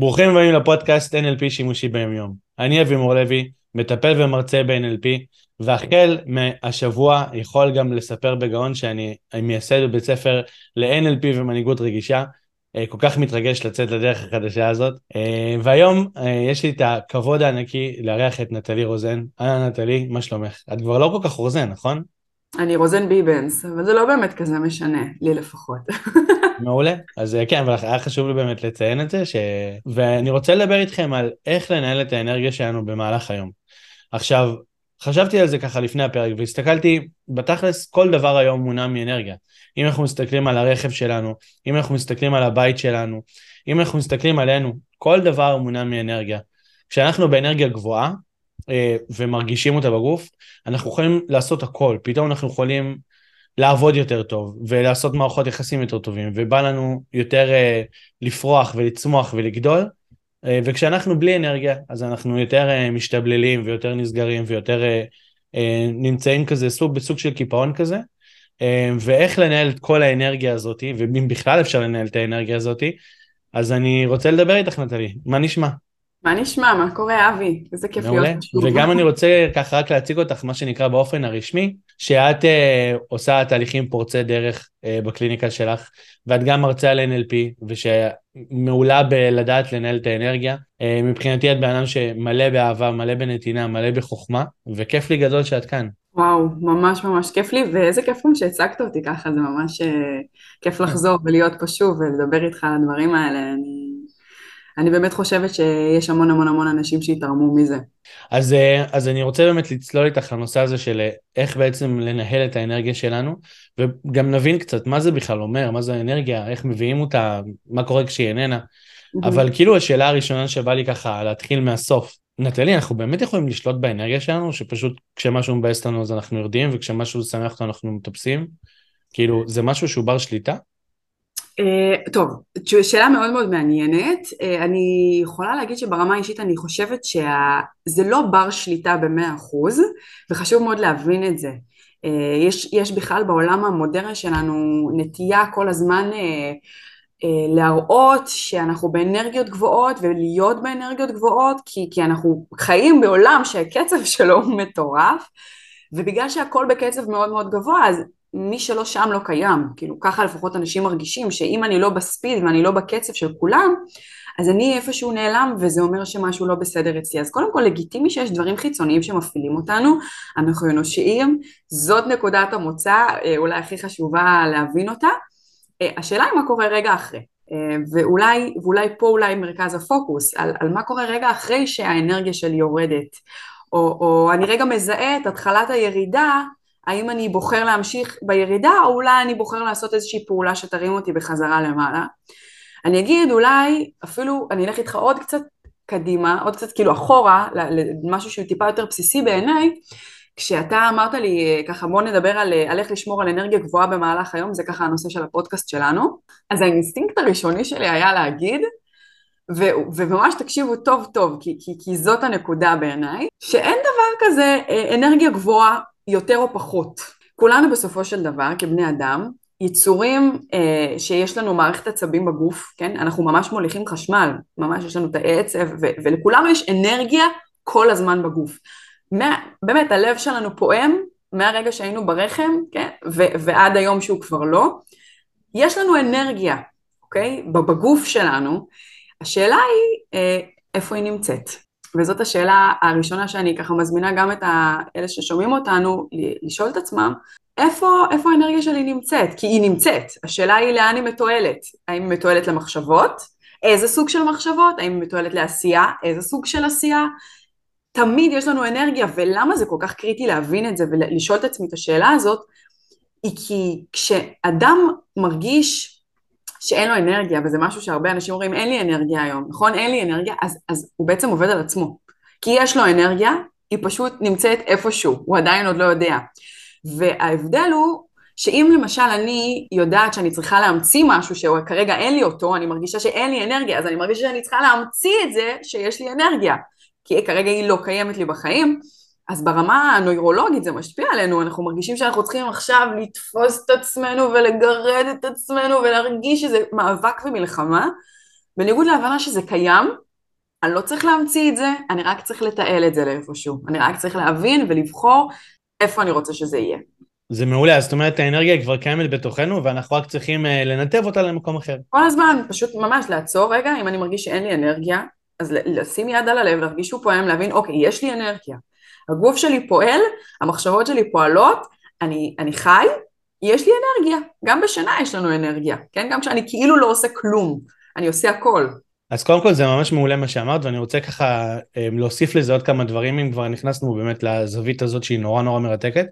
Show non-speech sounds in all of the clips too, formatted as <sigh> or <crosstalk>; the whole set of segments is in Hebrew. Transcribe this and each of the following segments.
ברוכים הבאים לפודקאסט NLP שימושי ביומיום. אני אבימור לוי, מטפל ומרצה ב-NLP, והחל מהשבוע יכול גם לספר בגאון שאני מייסד בבית ספר ל-NLP ומנהיגות רגישה. אה, כל כך מתרגש לצאת לדרך החדשה הזאת. אה, והיום אה, יש לי את הכבוד הענקי לארח את נטלי רוזן. אהלן נטלי, מה שלומך? את כבר לא כל כך רוזן, נכון? אני רוזן ביבנס, אבל זה לא באמת כזה משנה, לי לפחות. <laughs> מעולה. אז כן, אבל היה חשוב לי באמת לציין את זה, ש... ואני רוצה לדבר איתכם על איך לנהל את האנרגיה שלנו במהלך היום. עכשיו, חשבתי על זה ככה לפני הפרק, והסתכלתי, בתכלס כל דבר היום מונע מאנרגיה. אם אנחנו מסתכלים על הרכב שלנו, אם אנחנו מסתכלים על הבית שלנו, אם אנחנו מסתכלים עלינו, כל דבר מונע מאנרגיה. כשאנחנו באנרגיה גבוהה, אה, ומרגישים אותה בגוף, אנחנו יכולים לעשות הכל, פתאום אנחנו יכולים לעבוד יותר טוב ולעשות מערכות יחסים יותר טובים ובא לנו יותר uh, לפרוח ולצמוח ולגדול. uh, וכשאנחנו בלי אנרגיה אז אנחנו יותר משתבללים ויותר נסגרים ויותר נמצאים כזה סוג בסוג של קיפאון כזה. ואיך לנהל את כל האנרגיה הזאתי ואם בכלל אפשר לנהל את האנרגיה הזאתי אז אני רוצה לדבר איתך נטלי, מה נשמע? מה נשמע? מה קורה אבי? איזה כיף להיות שוב. וגם אני רוצה ככה רק להציג אותך מה שנקרא באופן הרשמי, שאת אה, עושה תהליכים פורצי דרך אה, בקליניקה שלך, ואת גם מרצה על NLP, ושמעולה בלדעת לנהל את האנרגיה. אה, מבחינתי את בן אדם שמלא באהבה, מלא בנתינה, מלא בחוכמה, וכיף לי גדול שאת כאן. וואו, ממש ממש כיף לי, ואיזה כיף גם שהצגת אותי ככה, זה ממש אה, כיף לחזור ולהיות פה שוב ולדבר איתך על הדברים האלה. אני אני באמת חושבת שיש המון המון המון אנשים שיתרמו מזה. אז, אה, אז אני רוצה באמת לצלול איתך לנושא הזה של אה, איך בעצם לנהל את האנרגיה שלנו, וגם נבין קצת מה זה בכלל אומר, מה זה אנרגיה, איך מביאים אותה, מה קורה כשהיא איננה. אבל כאילו השאלה הראשונה שבא לי ככה להתחיל מהסוף. נטלי, אנחנו באמת יכולים לשלוט באנרגיה שלנו, שפשוט כשמשהו מבאס אותנו אז אנחנו יורדים, וכשמשהו שמח אותנו אנחנו מטפסים? כאילו, זה משהו שהוא בר שליטה? Uh, טוב, שאלה מאוד מאוד מעניינת. Uh, אני יכולה להגיד שברמה האישית אני חושבת שזה לא בר שליטה במאה אחוז, וחשוב מאוד להבין את זה. Uh, יש, יש בכלל בעולם המודרני שלנו נטייה כל הזמן להראות שאנחנו באנרגיות גבוהות ולהיות באנרגיות גבוהות, כי, כי אנחנו חיים בעולם שהקצב שלו הוא מטורף, ובגלל שהכל בקצב מאוד מאוד גבוה, אז מי שלא שם לא קיים, כאילו ככה לפחות אנשים מרגישים שאם אני לא בספיד ואני לא בקצב של כולם, אז אני איפשהו נעלם וזה אומר שמשהו לא בסדר אצלי. אז קודם כל לגיטימי שיש דברים חיצוניים שמפעילים אותנו, אנחנו אנושיים, זאת נקודת המוצא אה, אולי הכי חשובה להבין אותה. אה, השאלה היא מה קורה רגע אחרי. אה, ואולי, ואולי פה אולי מרכז הפוקוס, על, על מה קורה רגע אחרי שהאנרגיה שלי יורדת, או, או אני רגע מזהה את התחלת הירידה האם אני בוחר להמשיך בירידה או אולי אני בוחר לעשות איזושהי פעולה שתרים אותי בחזרה למעלה. אני אגיד אולי אפילו אני אלך איתך עוד קצת קדימה, עוד קצת כאילו אחורה, למשהו שהוא טיפה יותר בסיסי בעיניי, כשאתה אמרת לי ככה בוא נדבר על, על איך לשמור על אנרגיה גבוהה במהלך היום, זה ככה הנושא של הפודקאסט שלנו, אז האינסטינקט הראשוני שלי היה להגיד ו, וממש תקשיבו טוב טוב, כי, כי, כי זאת הנקודה בעיניי, שאין דבר כזה אה, אנרגיה גבוהה יותר או פחות. כולנו בסופו של דבר כבני אדם יצורים אה, שיש לנו מערכת עצבים בגוף, כן? אנחנו ממש מוליכים חשמל, ממש יש לנו את העצב ו- ולכולנו יש אנרגיה כל הזמן בגוף. מה, באמת הלב שלנו פועם מהרגע שהיינו ברחם, כן? ו- ועד היום שהוא כבר לא. יש לנו אנרגיה, אוקיי? בגוף שלנו. השאלה היא אה, איפה היא נמצאת. וזאת השאלה הראשונה שאני ככה מזמינה גם את אלה ששומעים אותנו לשאול את עצמם, איפה, איפה האנרגיה שלי נמצאת? כי היא נמצאת, השאלה היא לאן היא מתועלת, האם היא מתועלת למחשבות? איזה סוג של מחשבות? האם היא מתועלת לעשייה? איזה סוג של עשייה? תמיד יש לנו אנרגיה, ולמה זה כל כך קריטי להבין את זה ולשאול את עצמי את השאלה הזאת? היא כי כשאדם מרגיש שאין לו אנרגיה, וזה משהו שהרבה אנשים אומרים, אין לי אנרגיה היום, נכון? אין לי אנרגיה, אז, אז הוא בעצם עובד על עצמו. כי יש לו אנרגיה, היא פשוט נמצאת איפשהו, הוא עדיין עוד לא יודע. וההבדל הוא שאם למשל אני יודעת שאני צריכה להמציא משהו שכרגע אין לי אותו, אני מרגישה שאין לי אנרגיה, אז אני מרגישה שאני צריכה להמציא את זה שיש לי אנרגיה. כי כרגע היא לא קיימת לי בחיים, אז ברמה הנוירולוגית זה משפיע עלינו, אנחנו מרגישים שאנחנו צריכים עכשיו לתפוס את עצמנו ולגרד את עצמנו ולהרגיש שזה מאבק ומלחמה, בניגוד להבנה שזה קיים, אני לא צריך להמציא את זה, אני רק צריך לתעל את זה לאיפשהו. אני רק צריך להבין ולבחור איפה אני רוצה שזה יהיה. זה מעולה, אז זאת אומרת האנרגיה כבר קיימת בתוכנו ואנחנו רק צריכים uh, לנתב אותה למקום אחר. כל הזמן, פשוט ממש לעצור רגע, אם אני מרגיש שאין לי אנרגיה, אז לשים יד על הלב, להרגיש שהוא פועם, להבין, אוקיי, יש לי אנרגיה. הגוף שלי פועל, המחשבות שלי פועלות, אני, אני חי, יש לי אנרגיה. גם בשינה יש לנו אנרגיה, כן? גם כשאני כאילו לא עושה כלום, אני עושה הכל. אז קודם כל זה ממש מעולה מה שאמרת ואני רוצה ככה אה, להוסיף לזה עוד כמה דברים אם כבר נכנסנו באמת לזווית הזאת שהיא נורא נורא מרתקת.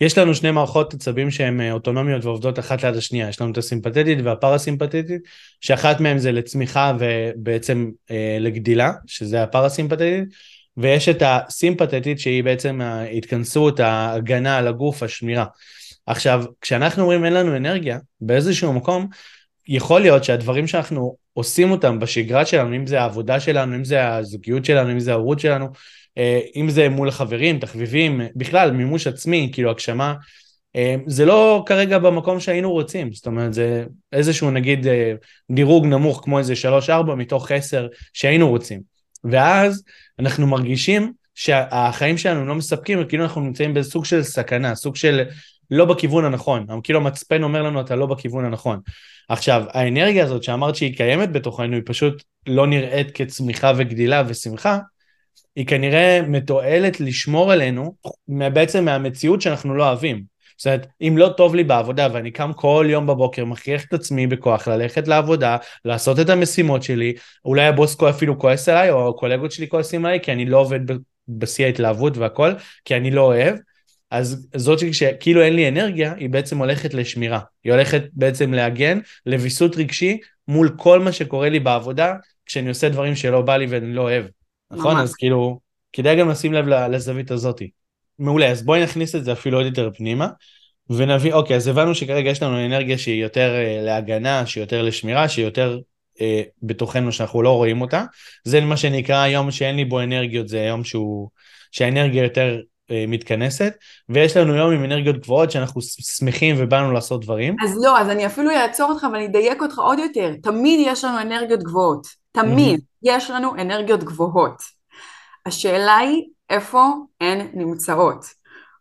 יש לנו שני מערכות עצבים שהן אה, אוטונומיות ועובדות אחת ליד השנייה, יש לנו את הסימפתטית והפרסימפתטית, שאחת מהן זה לצמיחה ובעצם אה, לגדילה, שזה הפרסימפתטית, ויש את הסימפתטית שהיא בעצם ההתכנסות, ההגנה על הגוף, השמירה. עכשיו, כשאנחנו אומרים אין לנו אנרגיה, באיזשהו מקום, יכול להיות שהדברים שאנחנו עושים אותם בשגרה שלנו, אם זה העבודה שלנו, אם זה הזוגיות שלנו, אם זה ההורות שלנו, אה, אם זה מול חברים, תחביבים, בכלל מימוש עצמי, כאילו הגשמה, אה, זה לא כרגע במקום שהיינו רוצים, זאת אומרת זה איזשהו נגיד אה, דירוג נמוך כמו איזה 3-4 מתוך 10 שהיינו רוצים. ואז אנחנו מרגישים שהחיים שלנו לא מספקים, כאילו אנחנו נמצאים בסוג של סכנה, סוג של לא בכיוון הנכון, כאילו המצפן אומר לנו אתה לא בכיוון הנכון. עכשיו, האנרגיה הזאת שאמרת שהיא קיימת בתוכנו, היא פשוט לא נראית כצמיחה וגדילה ושמחה, היא כנראה מתועלת לשמור עלינו בעצם מהמציאות שאנחנו לא אוהבים. זאת אומרת, אם לא טוב לי בעבודה ואני קם כל יום בבוקר, מכריח את עצמי בכוח ללכת לעבודה, לעשות את המשימות שלי, אולי הבוס אפילו כועס עליי, או הקולגות שלי כועסים עליי, כי אני לא עובד בשיא ההתלהבות והכל, כי אני לא אוהב, אז זאת שכאילו אין לי אנרגיה, היא בעצם הולכת לשמירה. היא הולכת בעצם להגן לוויסות רגשי מול כל מה שקורה לי בעבודה, כשאני עושה דברים שלא בא לי ואני לא אוהב. נכון? אז כאילו, כדאי גם לשים לב לזווית הזאתי. מעולה, אז בואי נכניס את זה אפילו עוד יותר פנימה, ונביא, אוקיי, אז הבנו שכרגע יש לנו אנרגיה שהיא יותר אה, להגנה, שהיא יותר לשמירה, שהיא יותר אה, בתוכנו שאנחנו לא רואים אותה. זה מה שנקרא היום שאין לי בו אנרגיות, זה היום שהוא, שהאנרגיה יותר אה, מתכנסת, ויש לנו יום עם אנרגיות גבוהות שאנחנו שמחים ובאנו לעשות דברים. אז לא, אז אני אפילו אעצור אותך ואני אדייק אותך עוד יותר. תמיד יש לנו אנרגיות גבוהות. תמיד mm-hmm. יש לנו אנרגיות גבוהות. השאלה היא איפה הן נמצאות.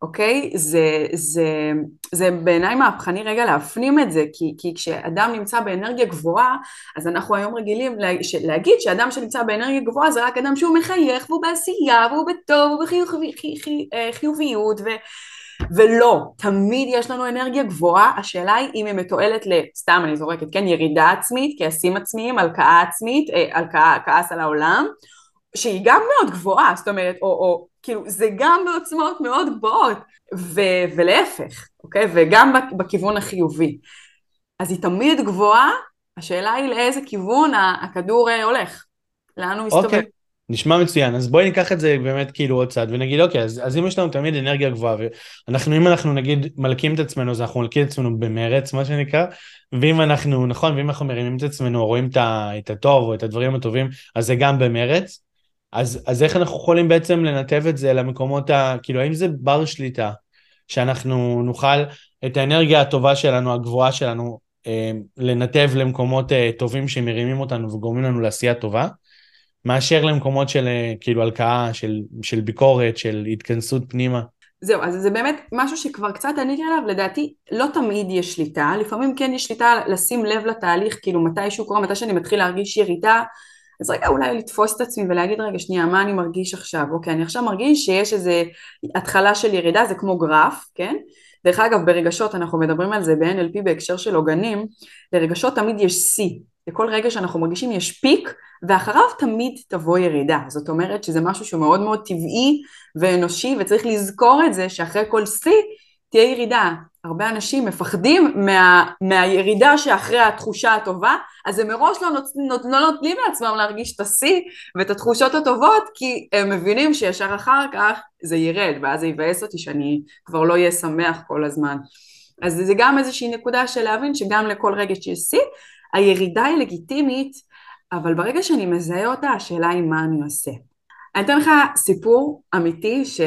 אוקיי? זה, זה, זה בעיניי מהפכני רגע להפנים את זה, כי, כי כשאדם נמצא באנרגיה גבוהה, אז אנחנו היום רגילים לה, להגיד שאדם שנמצא באנרגיה גבוהה זה רק אדם שהוא מחייך והוא בעשייה והוא בטוב ובחיוביות ו... ולא, תמיד יש לנו אנרגיה גבוהה, השאלה היא אם היא מתועלת לסתם אני זורקת, כן, ירידה עצמית, כעסים עצמיים, הלקאה עצמית, הלקאה, כעס על העולם, שהיא גם מאוד גבוהה, זאת אומרת, או, או כאילו זה גם בעוצמות מאוד גבוהות, ו- ולהפך, אוקיי? וגם בכיוון החיובי. אז היא תמיד גבוהה, השאלה היא לאיזה כיוון הכדור אה, הולך, לאן הוא מסתובב. אוקיי. נשמע מצוין, אז בואי ניקח את זה באמת כאילו עוד צעד ונגיד אוקיי, אז, אז אם יש לנו תמיד אנרגיה גבוהה ואנחנו אם אנחנו נגיד מלקים את עצמנו אז אנחנו מלקים את עצמנו במרץ מה שנקרא ואם אנחנו נכון ואם אנחנו מרימים את עצמנו רואים את, את הטוב או את הדברים הטובים אז זה גם במרץ אז, אז איך אנחנו יכולים בעצם לנתב את זה למקומות ה... כאילו, האם זה בר שליטה, שאנחנו נוכל את האנרגיה הטובה שלנו, הגבוהה שלנו, אה, לנתב למקומות אה, טובים שמרימים אותנו וגורמים לנו לעשייה טובה, מאשר למקומות של אה, כאילו הלקאה, של, של ביקורת, של התכנסות פנימה. זהו, אז זה באמת משהו שכבר קצת עניתי עליו, לדעתי לא תמיד יש שליטה, לפעמים כן יש שליטה לשים לב לתהליך, כאילו מתי שהוא קורה, מתי שאני מתחיל להרגיש ירידה, אז רגע אולי לתפוס את עצמי ולהגיד רגע שנייה מה אני מרגיש עכשיו? אוקיי אני עכשיו מרגיש שיש איזה התחלה של ירידה זה כמו גרף כן? דרך אגב ברגשות אנחנו מדברים על זה ב-NLP בהקשר של עוגנים לרגשות תמיד יש שיא לכל רגע שאנחנו מרגישים יש פיק ואחריו תמיד תבוא ירידה. זאת אומרת שזה משהו שהוא מאוד מאוד טבעי ואנושי וצריך לזכור את זה שאחרי כל שיא תהיה ירידה הרבה אנשים מפחדים מה, מהירידה שאחרי התחושה הטובה, אז הם מראש לא, נות, לא נותנים לעצמם להרגיש את השיא ואת התחושות הטובות, כי הם מבינים שישר אחר כך זה ירד, ואז זה יבאס אותי שאני כבר לא אהיה שמח כל הזמן. אז זה גם איזושהי נקודה של להבין שגם לכל רגע שיש שיא, הירידה היא לגיטימית, אבל ברגע שאני מזהה אותה, השאלה היא מה אני עושה. אני אתן לך סיפור אמיתי ש...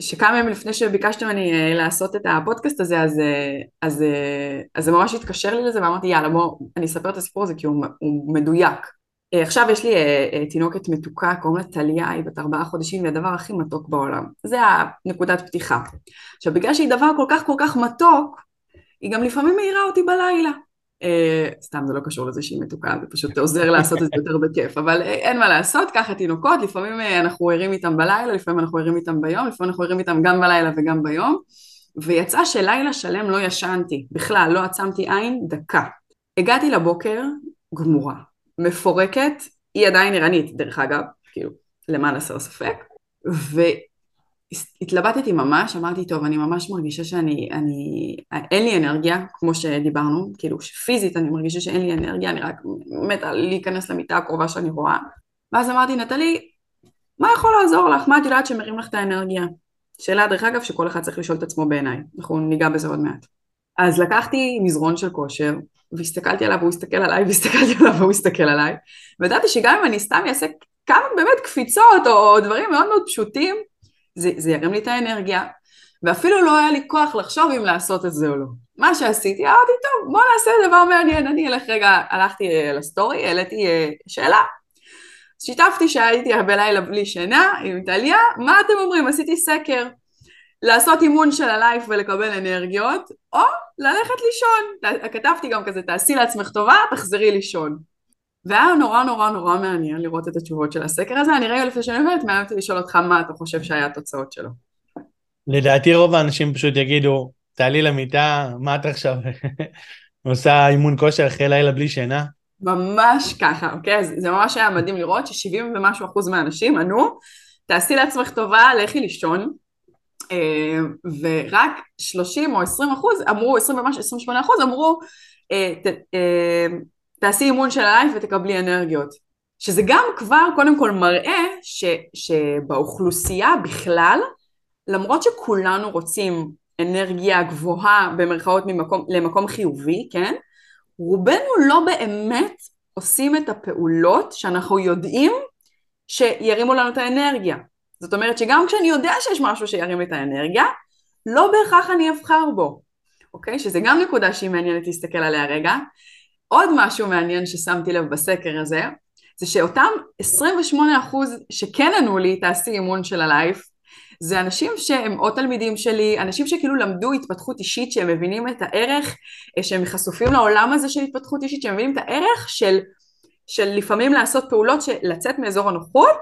שכמה ימים לפני שביקשתם ממני אה, לעשות את הפודקאסט הזה, אז, אה, אז, אה, אז זה ממש התקשר לי לזה ואמרתי יאללה בוא אני אספר את הסיפור הזה כי הוא, הוא מדויק. עכשיו יש לי תינוקת מתוקה, קוראים לה טליה, היא בת ארבעה חודשים, והיא הדבר הכי מתוק בעולם. זה הנקודת פתיחה. עכשיו בגלל שהיא דבר כל כך כל כך מתוק, היא גם לפעמים מעירה אותי בלילה. Uh, סתם זה לא קשור לזה שהיא מתוקה, זה פשוט עוזר לעשות את זה יותר בכיף, אבל uh, אין מה לעשות, ככה תינוקות, לפעמים uh, אנחנו ערים איתם בלילה, לפעמים אנחנו ערים איתם ביום, לפעמים אנחנו ערים איתם גם בלילה וגם ביום, ויצא שלילה שלם לא ישנתי, בכלל לא עצמתי עין דקה. הגעתי לבוקר גמורה, מפורקת, היא עדיין ערנית דרך אגב, כאילו למען הסר ספק, ו... התלבטתי ממש, אמרתי טוב אני ממש מרגישה שאני, אני, אין לי אנרגיה כמו שדיברנו, כאילו שפיזית אני מרגישה שאין לי אנרגיה, אני רק מתה להיכנס למיטה הקרובה שאני רואה ואז אמרתי נטלי, מה יכול לעזור לך? מה את יודעת שמרים לך את האנרגיה? שאלה דרך אגב שכל אחד צריך לשאול את עצמו בעיניי, אנחנו ניגע בזה עוד מעט. אז לקחתי מזרון של כושר והסתכלתי עליו והוא הסתכל עליי והסתכלתי עליו והוא הסתכל עליי וידעתי שגם אם אני סתם אעשה כמה באמת קפיצות או דברים מאוד מאוד פשוטים זה, זה ירים לי את האנרגיה, ואפילו לא היה לי כוח לחשוב אם לעשות את זה או לא. מה שעשיתי, אמרתי, טוב, בוא נעשה דבר מעניין, אני אלך רגע, הלכתי אה, לסטורי, העליתי אה, שאלה. שיתפתי שהייתי בלילה בלי שינה עם טליה, מה אתם אומרים? עשיתי סקר. לעשות אימון של הלייף ולקבל אנרגיות, או ללכת לישון. כתבתי גם כזה, תעשי לעצמך טובה, תחזרי לישון. והיה נורא נורא נורא מעניין לראות את התשובות של הסקר הזה. אני רגע לפני שאני עובדת, מעניין אותי לשאול אותך מה אתה חושב שהיה התוצאות שלו. לדעתי רוב האנשים פשוט יגידו, תעלי למיטה, מה את עכשיו <laughs> עושה אימון כושר אחרי לילה בלי שינה? ממש ככה, אוקיי? אז זה ממש היה מדהים לראות ש-70 ומשהו אחוז מהאנשים ענו, תעשי לעצמך טובה, לכי לישון, אה, ורק 30 או 20 אחוז אמרו, 20 ומשהו, 28 אחוז אמרו, אה, אה, תעשי אימון של הלייף ותקבלי אנרגיות. שזה גם כבר קודם כל מראה ש, שבאוכלוסייה בכלל, למרות שכולנו רוצים אנרגיה גבוהה במרכאות ממקום, למקום חיובי, כן? רובנו לא באמת עושים את הפעולות שאנחנו יודעים שירימו לנו את האנרגיה. זאת אומרת שגם כשאני יודע שיש משהו שירים את האנרגיה, לא בהכרח אני אבחר בו, אוקיי? שזה גם נקודה שהיא מעניינת להסתכל עליה רגע. עוד משהו מעניין ששמתי לב בסקר הזה, זה שאותם 28% שכן ענו לי תעשי אימון של הלייף, זה אנשים שהם או תלמידים שלי, אנשים שכאילו למדו התפתחות אישית, שהם מבינים את הערך, אה, שהם חשופים לעולם הזה של התפתחות אישית, שהם מבינים את הערך של, של לפעמים לעשות פעולות, של לצאת מאזור הנוחות,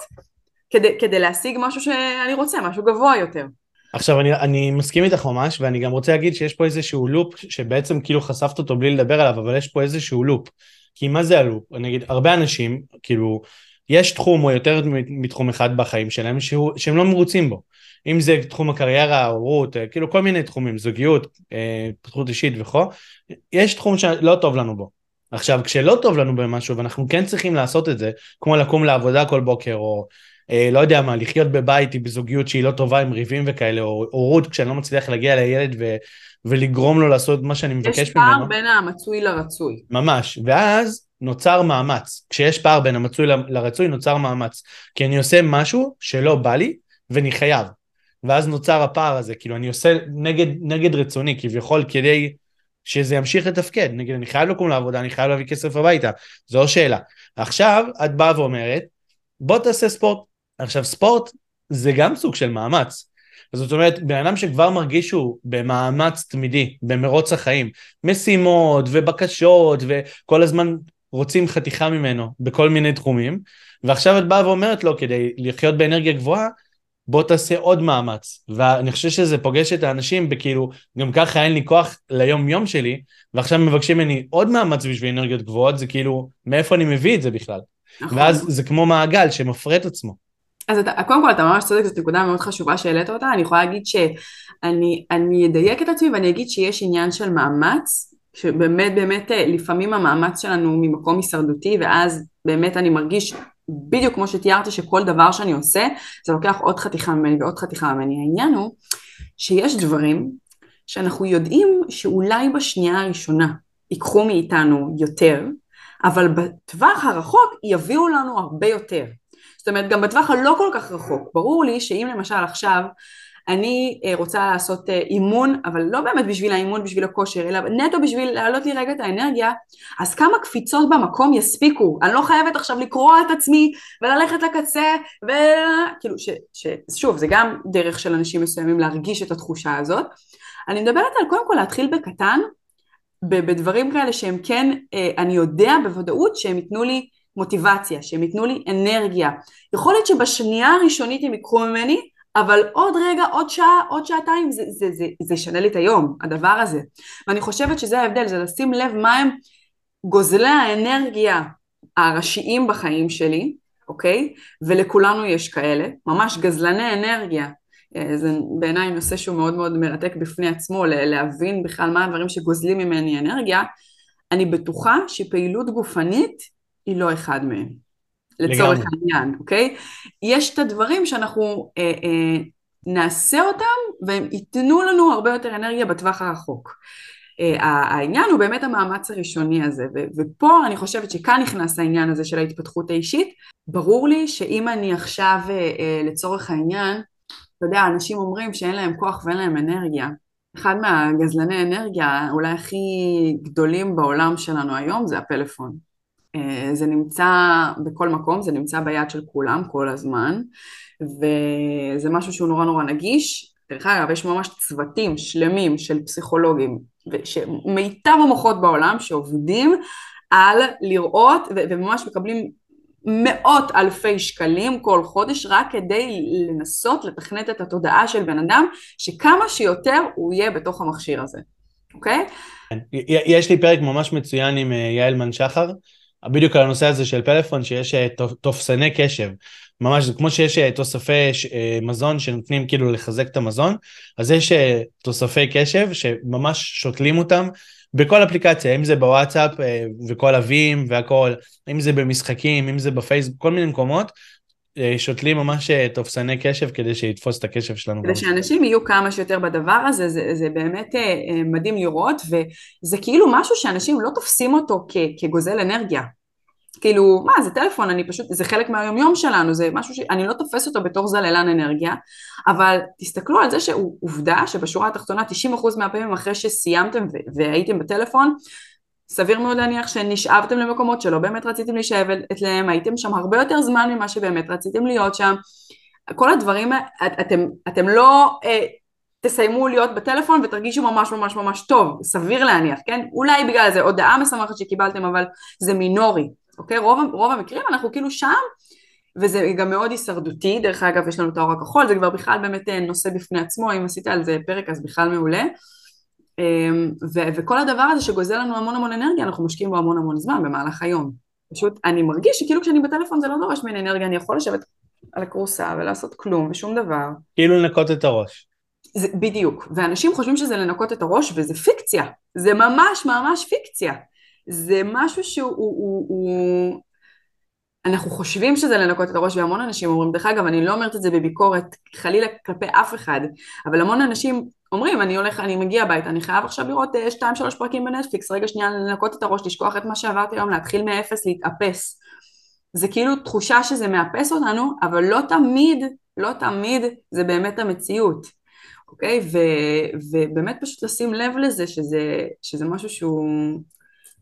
כדי, כדי להשיג משהו שאני רוצה, משהו גבוה יותר. עכשיו אני, אני מסכים איתך ממש ואני גם רוצה להגיד שיש פה איזשהו לופ שבעצם כאילו חשפת אותו בלי לדבר עליו אבל יש פה איזשהו לופ כי מה זה הלופ? נגיד הרבה אנשים כאילו יש תחום או יותר מתחום אחד בחיים שלהם שהוא, שהם לא מרוצים בו אם זה תחום הקריירה, ההורות, כאילו כל מיני תחומים, זוגיות, אה, התפתחות אישית וכו', יש תחום שלא טוב לנו בו. עכשיו כשלא טוב לנו במשהו ואנחנו כן צריכים לעשות את זה, כמו לקום לעבודה כל בוקר או אה, לא יודע מה, לחיות בבית עם זוגיות שהיא לא טובה עם ריבים וכאלה, או הורות כשאני לא מצליח להגיע לילד ו, ולגרום לו לעשות מה שאני מבקש ממנו. יש פער בין המצוי לרצוי. ממש, ואז נוצר מאמץ. כשיש פער בין המצוי לרצוי נוצר מאמץ. כי אני עושה משהו שלא בא לי ואני חייב. ואז נוצר הפער הזה, כאילו אני עושה נגד, נגד רצוני כביכול כדי שזה ימשיך לתפקד, נגיד אני חייב לקום לעבודה, אני חייב להביא כסף הביתה, זו שאלה. עכשיו את באה ואומרת, בוא תעשה ספורט, עכשיו ספורט זה גם סוג של מאמץ. זאת אומרת, בן אדם שכבר מרגיש שהוא במאמץ תמידי, במרוץ החיים, משימות ובקשות וכל הזמן רוצים חתיכה ממנו בכל מיני תחומים, ועכשיו את באה ואומרת לו כדי לחיות באנרגיה גבוהה, בוא תעשה עוד מאמץ. ואני חושב שזה פוגש את האנשים בכאילו, גם ככה אין לי כוח ליום יום שלי, ועכשיו מבקשים ממני עוד מאמץ בשביל אנרגיות גבוהות, זה כאילו, מאיפה אני מביא את זה בכלל? נכון. ואז זה כמו מעגל שמפרה את עצמו. אז אתה, קודם כל אתה ממש צודק, זאת נקודה מאוד חשובה שהעלית אותה, אני יכולה להגיד שאני אדייק את עצמי ואני אגיד שיש עניין של מאמץ, שבאמת באמת אה, לפעמים המאמץ שלנו ממקום הישרדותי ואז באמת אני מרגיש בדיוק כמו שתיארתי שכל דבר שאני עושה זה לוקח עוד חתיכה ממני ועוד חתיכה ממני, העניין הוא שיש דברים שאנחנו יודעים שאולי בשנייה הראשונה ייקחו מאיתנו יותר, אבל בטווח הרחוק יביאו לנו הרבה יותר. זאת אומרת, גם בטווח הלא כל כך רחוק, ברור לי שאם למשל עכשיו אני אה, רוצה לעשות אה, אימון, אבל לא באמת בשביל האימון, בשביל הכושר, אלא נטו בשביל להעלות לי רגע את האנרגיה, אז כמה קפיצות במקום יספיקו? אני לא חייבת עכשיו לקרוע את עצמי וללכת לקצה, וכאילו, ש... ש... שוב, זה גם דרך של אנשים מסוימים להרגיש את התחושה הזאת. אני מדברת על קודם כל להתחיל בקטן, בדברים כאלה שהם כן, אה, אני יודע בוודאות שהם ייתנו לי מוטיבציה, שהם ייתנו לי אנרגיה. יכול להיות שבשנייה הראשונית הם ייקחו ממני, אבל עוד רגע, עוד שעה, עוד שעתיים, זה, זה, זה, זה ישנה לי את היום, הדבר הזה. ואני חושבת שזה ההבדל, זה לשים לב מה הם גוזלי האנרגיה הראשיים בחיים שלי, אוקיי? ולכולנו יש כאלה, ממש גזלני אנרגיה. אה, זה בעיניי נושא שהוא מאוד מאוד מרתק בפני עצמו, להבין בכלל מה הדברים שגוזלים ממני אנרגיה. אני בטוחה שפעילות גופנית היא לא אחד מהם, לצורך לגמרי. העניין, אוקיי? יש את הדברים שאנחנו אה, אה, נעשה אותם והם ייתנו לנו הרבה יותר אנרגיה בטווח הרחוק. Uh, העניין הוא באמת המאמץ הראשוני הזה, ו- ופה אני חושבת שכאן נכנס העניין הזה של ההתפתחות האישית. ברור לי שאם אני עכשיו uh, uh, לצורך העניין, אתה יודע, אנשים אומרים שאין להם כוח ואין להם אנרגיה. אחד מהגזלני אנרגיה אולי הכי גדולים בעולם שלנו היום זה הפלאפון. אה, זה נמצא בכל מקום, זה נמצא ביד של כולם כל הזמן, וזה משהו שהוא נורא נורא נגיש. דרך אגב, יש ממש צוותים שלמים של פסיכולוגים, מיטב המוחות בעולם שעובדים על לראות, וממש מקבלים מאות אלפי שקלים כל חודש רק כדי לנסות לתכנת את התודעה של בן אדם שכמה שיותר הוא יהיה בתוך המכשיר הזה, אוקיי? כן. יש לי פרק ממש מצוין עם אה, יעל מן שחר, בדיוק על הנושא הזה של פלאפון, שיש אה, תופסני קשב. ממש, זה כמו שיש אה, תוספי אה, מזון שנותנים כאילו לחזק את המזון, אז יש תוספי קשב שממש שותלים אותם בכל אפליקציה, אם זה בוואטסאפ וכל הווים והכל, אם זה במשחקים, אם זה בפייסבוק, כל מיני מקומות, שותלים ממש תופסני קשב כדי שיתפוס את הקשב שלנו. כדי שאנשים יהיו כמה שיותר בדבר הזה, זה, זה באמת מדהים לראות, וזה כאילו משהו שאנשים לא תופסים אותו כ, כגוזל אנרגיה. כאילו, מה, זה טלפון, אני פשוט, זה חלק מהיומיום שלנו, זה משהו שאני לא תופס אותו בתור זללן אנרגיה, אבל תסתכלו על זה שעובדה שבשורה התחתונה 90% מהפעמים אחרי שסיימתם והייתם בטלפון, סביר מאוד להניח שנשאבתם למקומות שלא באמת רציתם להישאב אליהם, הייתם שם הרבה יותר זמן ממה שבאמת רציתם להיות שם. כל הדברים, את, אתם, אתם לא אה, תסיימו להיות בטלפון ותרגישו ממש ממש ממש טוב, סביר להניח, כן? אולי בגלל זה הודעה משמחת שקיבלתם, אבל זה מינורי. אוקיי? רוב, רוב המקרים אנחנו כאילו שם, וזה גם מאוד הישרדותי, דרך אגב יש לנו את האור הכחול, זה כבר בכלל באמת אה, נושא בפני עצמו, אם עשית על זה פרק אז בכלל מעולה. אמ, ו- וכל הדבר הזה שגוזל לנו המון המון אנרגיה, אנחנו משקיעים בו המון המון זמן במהלך היום. פשוט אני מרגיש שכאילו כשאני בטלפון זה לא דורש ממני אנרגיה, אני יכול לשבת על הכורסה ולעשות כלום ושום דבר. כאילו לנקות את הראש. זה, בדיוק, ואנשים חושבים שזה לנקות את הראש וזה פיקציה, זה ממש ממש פיקציה. זה משהו שהוא... הוא, הוא, אנחנו חושבים שזה לנקות את הראש, והמון אנשים אומרים, דרך אגב, אני לא אומרת את זה בביקורת, חלילה כלפי אף אחד, אבל המון אנשים אומרים, אני הולך, אני מגיע הביתה, אני חייב עכשיו לראות 2-3 אה, פרקים בנטפליקס, רגע שנייה לנקות את הראש, לשכוח את מה שעברתי היום, להתחיל מאפס, להתאפס. זה כאילו תחושה שזה מאפס אותנו, אבל לא תמיד, לא תמיד זה באמת המציאות, אוקיי? ו, ובאמת פשוט לשים לב לזה שזה, שזה משהו שהוא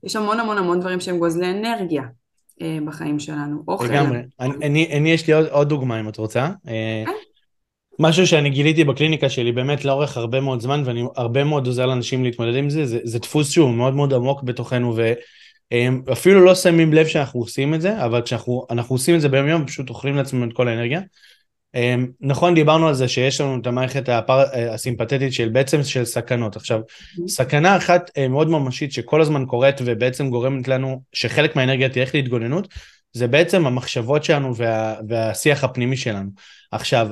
יש המון המון המון דברים שהם גוזלי אנרגיה אה, בחיים שלנו. אוכל. לגמרי. אני, אני, יש לי עוד, עוד דוגמה אם את רוצה. אה, כן. משהו שאני גיליתי בקליניקה שלי באמת לאורך הרבה מאוד זמן ואני הרבה מאוד עוזר לאנשים להתמודד עם זה, זה, זה דפוס שהוא מאוד מאוד עמוק בתוכנו ואפילו לא שמים לב שאנחנו עושים את זה, אבל כשאנחנו עושים את זה ביום יום פשוט אוכלים לעצמנו את כל האנרגיה. אמ, נכון דיברנו על זה שיש לנו את המערכת הפר... הסימפתטית של בעצם של סכנות. עכשיו mm-hmm. סכנה אחת אה, מאוד ממשית שכל הזמן קורית ובעצם גורמת לנו שחלק מהאנרגיה תלך להתגוננות זה בעצם המחשבות שלנו וה... והשיח הפנימי שלנו. עכשיו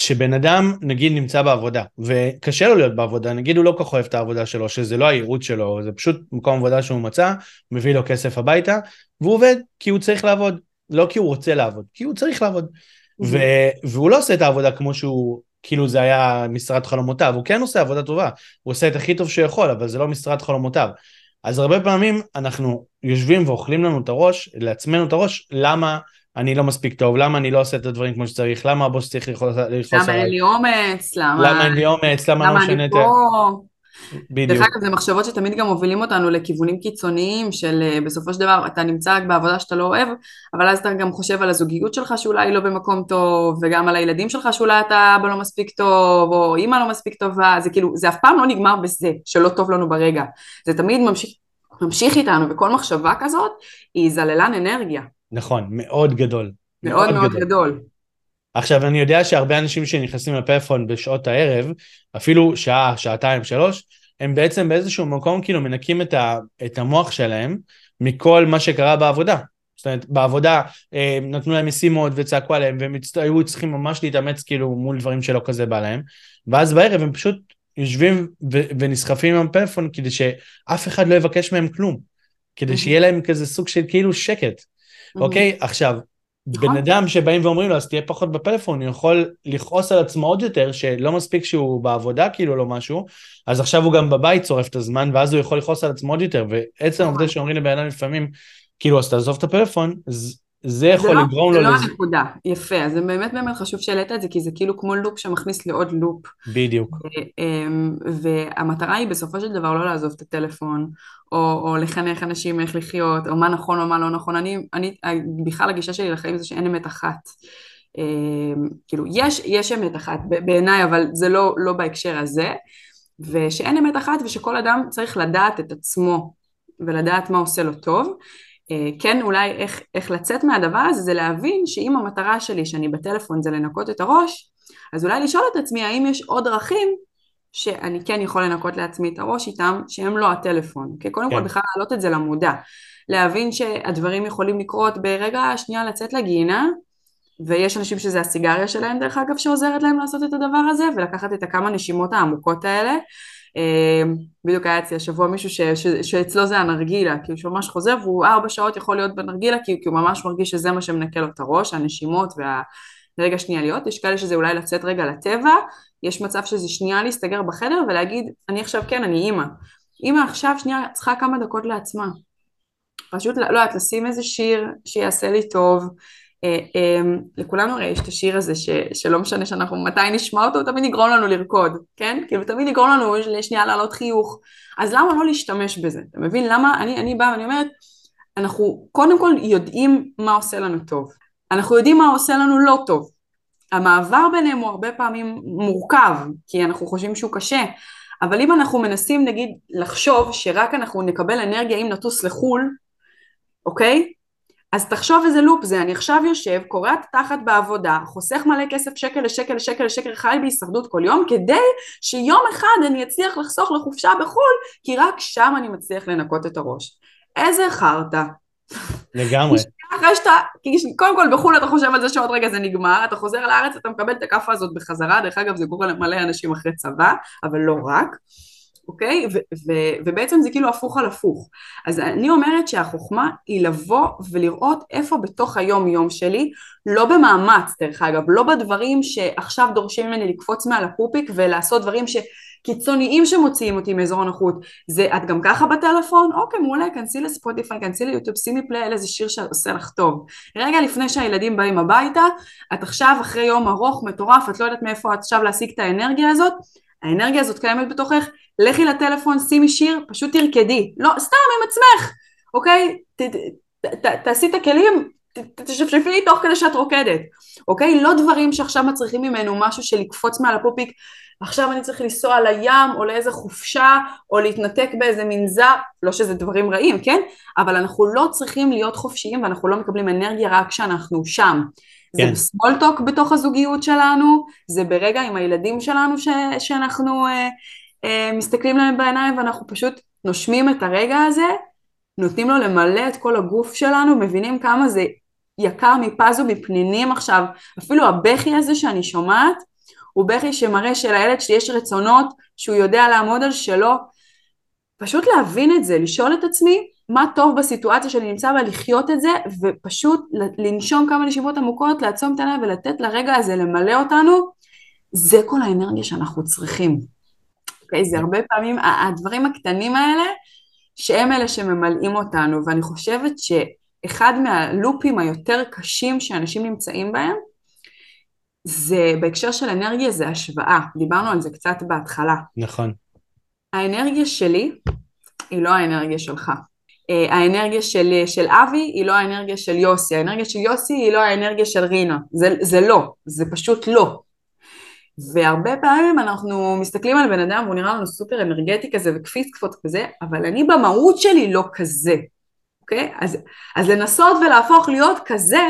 שבן אדם נגיד נמצא בעבודה וקשה לו להיות בעבודה נגיד הוא לא כל כך אוהב את העבודה שלו שזה לא הייעוד שלו זה פשוט מקום עבודה שהוא מצא מביא לו כסף הביתה והוא עובד כי הוא צריך לעבוד. לא כי הוא רוצה לעבוד כי הוא צריך לעבוד ו- והוא לא עושה את העבודה כמו שהוא, כאילו זה היה משרד חלומותיו, הוא כן עושה עבודה טובה, הוא עושה את הכי טוב שיכול, אבל זה לא משרד חלומותיו. אז הרבה פעמים אנחנו יושבים ואוכלים לנו את הראש, לעצמנו את הראש, למה אני לא מספיק טוב, למה אני לא עושה את הדברים כמו שצריך, למה הבוס צריך לכעוס עליי. למה אין לי אומץ, למה... למה אין לי אומץ, למה לא משנה את זה. למה אני פה? בדיוק. דרך אגב, זה מחשבות שתמיד גם מובילים אותנו לכיוונים קיצוניים של אה, בסופו של דבר אתה נמצא רק בעבודה שאתה לא אוהב, אבל אז אתה גם חושב על הזוגיות שלך שאולי היא לא במקום טוב, וגם על הילדים שלך שאולי אתה אבא לא מספיק טוב, או אימא לא מספיק טובה, זה כאילו, זה אף פעם לא נגמר בזה, שלא טוב לנו ברגע. זה תמיד ממשיך, ממשיך איתנו, וכל מחשבה כזאת היא זללן אנרגיה. נכון, מאוד גדול. מאוד מאוד, מאוד גדול. גדול. עכשיו, אני יודע שהרבה אנשים שנכנסים לפלאפון בשעות הערב, אפילו שעה, שעתיים, שלוש, הם בעצם באיזשהו מקום כאילו מנקים את, ה, את המוח שלהם מכל מה שקרה בעבודה. זאת אומרת, בעבודה אה, נתנו להם משימות וצעקו עליהם, והם היו צריכים ממש להתאמץ כאילו מול דברים שלא כזה בא להם, ואז בערב הם פשוט יושבים ו- ונסחפים עם הפלאפון כדי שאף אחד לא יבקש מהם כלום, כדי שיהיה להם כזה סוג של כאילו שקט. אוקיי? עכשיו, בן נכון. אדם שבאים ואומרים לו אז תהיה פחות בפלאפון, הוא יכול לכעוס על עצמו עוד יותר, שלא מספיק שהוא בעבודה כאילו לא משהו, אז עכשיו הוא גם בבית שורף את הזמן, ואז הוא יכול לכעוס על עצמו עוד יותר, ועצם העובדה נכון. שאומרים לבן אדם לפעמים, כאילו אז תעזוב את הפלאפון, זה יכול לא, לגרום לו לזה. זה לא הנקודה, יפה, אז זה באמת באמת חשוב שהעלית את זה, כי זה כאילו כמו לופ שמכניס לעוד לופ. בדיוק. אמ, והמטרה היא בסופו של דבר לא לעזוב את הטלפון, או, או לחנך אנשים איך לחיות, או מה נכון או מה לא נכון. אני, אני בכלל הגישה שלי לחיים זה שאין אמת אחת. אמ, כאילו, יש, יש אמת אחת בעיניי, אבל זה לא, לא בהקשר הזה, ושאין אמת אחת ושכל אדם צריך לדעת את עצמו ולדעת מה עושה לו טוב. אה, כן אולי איך, איך לצאת מהדבר הזה זה להבין שאם המטרה שלי שאני בטלפון זה לנקות את הראש, אז אולי לשאול את עצמי האם יש עוד דרכים שאני כן יכול לנקות לעצמי את הראש איתם שהם לא הטלפון, כי קודם כן. כל בכלל להעלות את זה למודע, להבין שהדברים יכולים לקרות ברגע השנייה לצאת לגינה ויש אנשים שזה הסיגריה שלהם דרך אגב שעוזרת להם לעשות את הדבר הזה ולקחת את הכמה נשימות העמוקות האלה בדיוק היה אצלי השבוע מישהו ש, ש, שאצלו זה הנרגילה, כאילו שהוא ממש חוזר והוא ארבע שעות יכול להיות בנרגילה כי, כי הוא ממש מרגיש שזה מה שמנקה לו את הראש, הנשימות והרגע שנייה להיות, יש כאלה שזה אולי לצאת רגע לטבע, יש מצב שזה שנייה להסתגר בחדר ולהגיד אני עכשיו כן אני אימא, אימא עכשיו שנייה צריכה כמה דקות לעצמה, פשוט לא יודעת לשים איזה שיר שיעשה לי טוב, אה, לכולנו הרי יש את השיר הזה ש, שלא משנה שאנחנו מתי נשמע אותו, הוא תמיד יגרום לנו לרקוד, כן? כאילו תמיד יגרום לנו לשנייה לעלות חיוך. אז למה לא להשתמש בזה? אתה מבין? למה אני, אני באה ואני אומרת, אנחנו קודם כל יודעים מה עושה לנו טוב. אנחנו יודעים מה עושה לנו לא טוב. המעבר ביניהם הוא הרבה פעמים מורכב, כי אנחנו חושבים שהוא קשה, אבל אם אנחנו מנסים נגיד לחשוב שרק אנחנו נקבל אנרגיה אם נטוס לחו"ל, אוקיי? אז תחשוב איזה לופ זה, אני עכשיו יושב, קורע את התחת בעבודה, חוסך מלא כסף שקל לשקל לשקל לשקל, חי בהישרדות כל יום, כדי שיום אחד אני אצליח לחסוך לחופשה בחו"ל, כי רק שם אני מצליח לנקות את הראש. איזה חרטא. לגמרי. <laughs> אחרי שאתה, כי קודם כל בחו"ל אתה חושב על זה שעוד רגע זה נגמר, אתה חוזר לארץ, אתה מקבל את הכאפה הזאת בחזרה, דרך אגב זה קורה למלא אנשים אחרי צבא, אבל לא רק. אוקיי? ו- ו- ובעצם זה כאילו הפוך על הפוך. אז אני אומרת שהחוכמה היא לבוא ולראות איפה בתוך היום יום שלי, לא במאמץ דרך אגב, לא בדברים שעכשיו דורשים ממני לקפוץ מעל הפופיק ולעשות דברים ש... קיצוניים שמוציאים אותי מאזור הנוחות, זה את גם ככה בטלפון? אוקיי מעולה, כנסי לספוטיפיי, כנסי ליוטיוב, שימי פליי על איזה שיר שעושה לך טוב. רגע לפני שהילדים באים הביתה, את עכשיו אחרי יום ארוך מטורף, את לא יודעת מאיפה את עכשיו להשיג את האנרגיה הזאת, האנרגיה הזאת קיימת בתוכך, לכי לטלפון, שימי שיר, פשוט תרקדי. לא, סתם עם עצמך, אוקיי? ת, ת, ת, תעשי את הכלים, תשפשפי תוך כדי שאת רוקדת, אוקיי? לא דברים שעכשיו מצריכים ממנו משהו של לקפוץ מעל הפופיק, עכשיו אני צריך לנסוע לים או לאיזה חופשה או להתנתק באיזה מנזר, לא שזה דברים רעים, כן? אבל אנחנו לא צריכים להיות חופשיים ואנחנו לא מקבלים אנרגיה רק כשאנחנו שם. כן. זה בסמולטוק בתוך הזוגיות שלנו, זה ברגע עם הילדים שלנו ש, שאנחנו אה, אה, מסתכלים להם בעיניים ואנחנו פשוט נושמים את הרגע הזה, נותנים לו למלא את כל הגוף שלנו, מבינים כמה זה יקר מפז ומפנינים עכשיו, אפילו הבכי הזה שאני שומעת, הוא בכי שמראה שלילד שלי יש רצונות, שהוא יודע לעמוד על שלו, פשוט להבין את זה, לשאול את עצמי מה טוב בסיטואציה שאני נמצא בה, לחיות את זה, ופשוט לנשום כמה נשימות עמוקות, לעצום את העיניים ולתת לרגע הזה למלא אותנו, זה כל האנרגיה שאנחנו צריכים. אוקיי? זה הרבה פעמים הדברים הקטנים האלה, שהם אלה שממלאים אותנו, ואני חושבת אחד מהלופים היותר קשים שאנשים נמצאים בהם, זה בהקשר של אנרגיה זה השוואה, דיברנו על זה קצת בהתחלה. נכון. האנרגיה שלי היא לא האנרגיה שלך. אה, האנרגיה של, של אבי היא לא האנרגיה של יוסי, האנרגיה של יוסי היא לא האנרגיה של רינה, זה, זה לא, זה פשוט לא. והרבה פעמים אנחנו מסתכלים על בן אדם והוא נראה לנו סופר אנרגטי כזה וקפיץ קפוץ כזה, אבל אני במהות שלי לא כזה, אוקיי? אז, אז לנסות ולהפוך להיות כזה,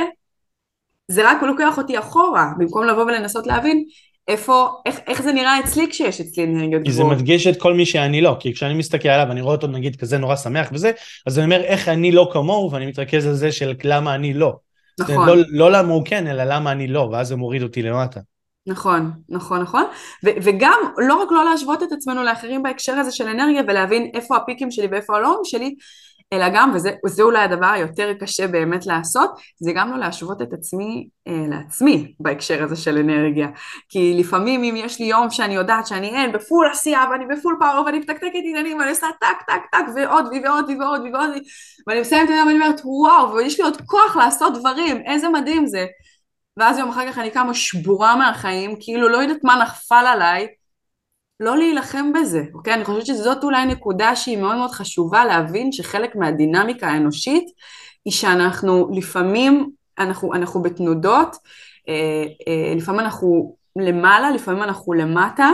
זה רק לוקח אותי אחורה, במקום לבוא ולנסות להבין איפה, איך, איך זה נראה אצלי כשיש אצלי אנרגיות גבוהות. כי זה מדגיש את כל מי שאני לא, כי כשאני מסתכל עליו אני רואה אותו נגיד כזה נורא שמח וזה, אז אני אומר איך אני לא כמוהו ואני מתרכז על זה של למה אני לא. נכון. לא, לא למה הוא כן, אלא למה אני לא, ואז זה מוריד אותי למטה. נכון, נכון, נכון. ו- וגם לא רק לא להשוות את עצמנו לאחרים בהקשר הזה של אנרגיה ולהבין איפה הפיקים שלי ואיפה הלאום שלי, אלא גם, וזה, אולי הדבר היותר קשה באמת לעשות, זה גם לא להשוות את עצמי אה, לעצמי בהקשר הזה של אנרגיה. כי לפעמים אם יש לי יום שאני יודעת שאני אין ב full עשייה ואני ב full power ואני מתקתקת עניינים ואני עושה טק טק טק ועוד ועוד ועוד ועוד ועוד ואני מסיימת את היום ואני אומרת וואו ויש לי עוד כוח לעשות דברים, איזה מדהים זה. ואז יום אחר כך אני קמה שבורה מהחיים, כאילו לא יודעת מה נפל עליי, לא להילחם בזה, אוקיי? אני חושבת שזאת אולי נקודה שהיא מאוד מאוד חשובה להבין שחלק מהדינמיקה האנושית היא שאנחנו לפעמים, אנחנו, אנחנו בתנודות, אה, אה, לפעמים אנחנו למעלה, לפעמים אנחנו למטה,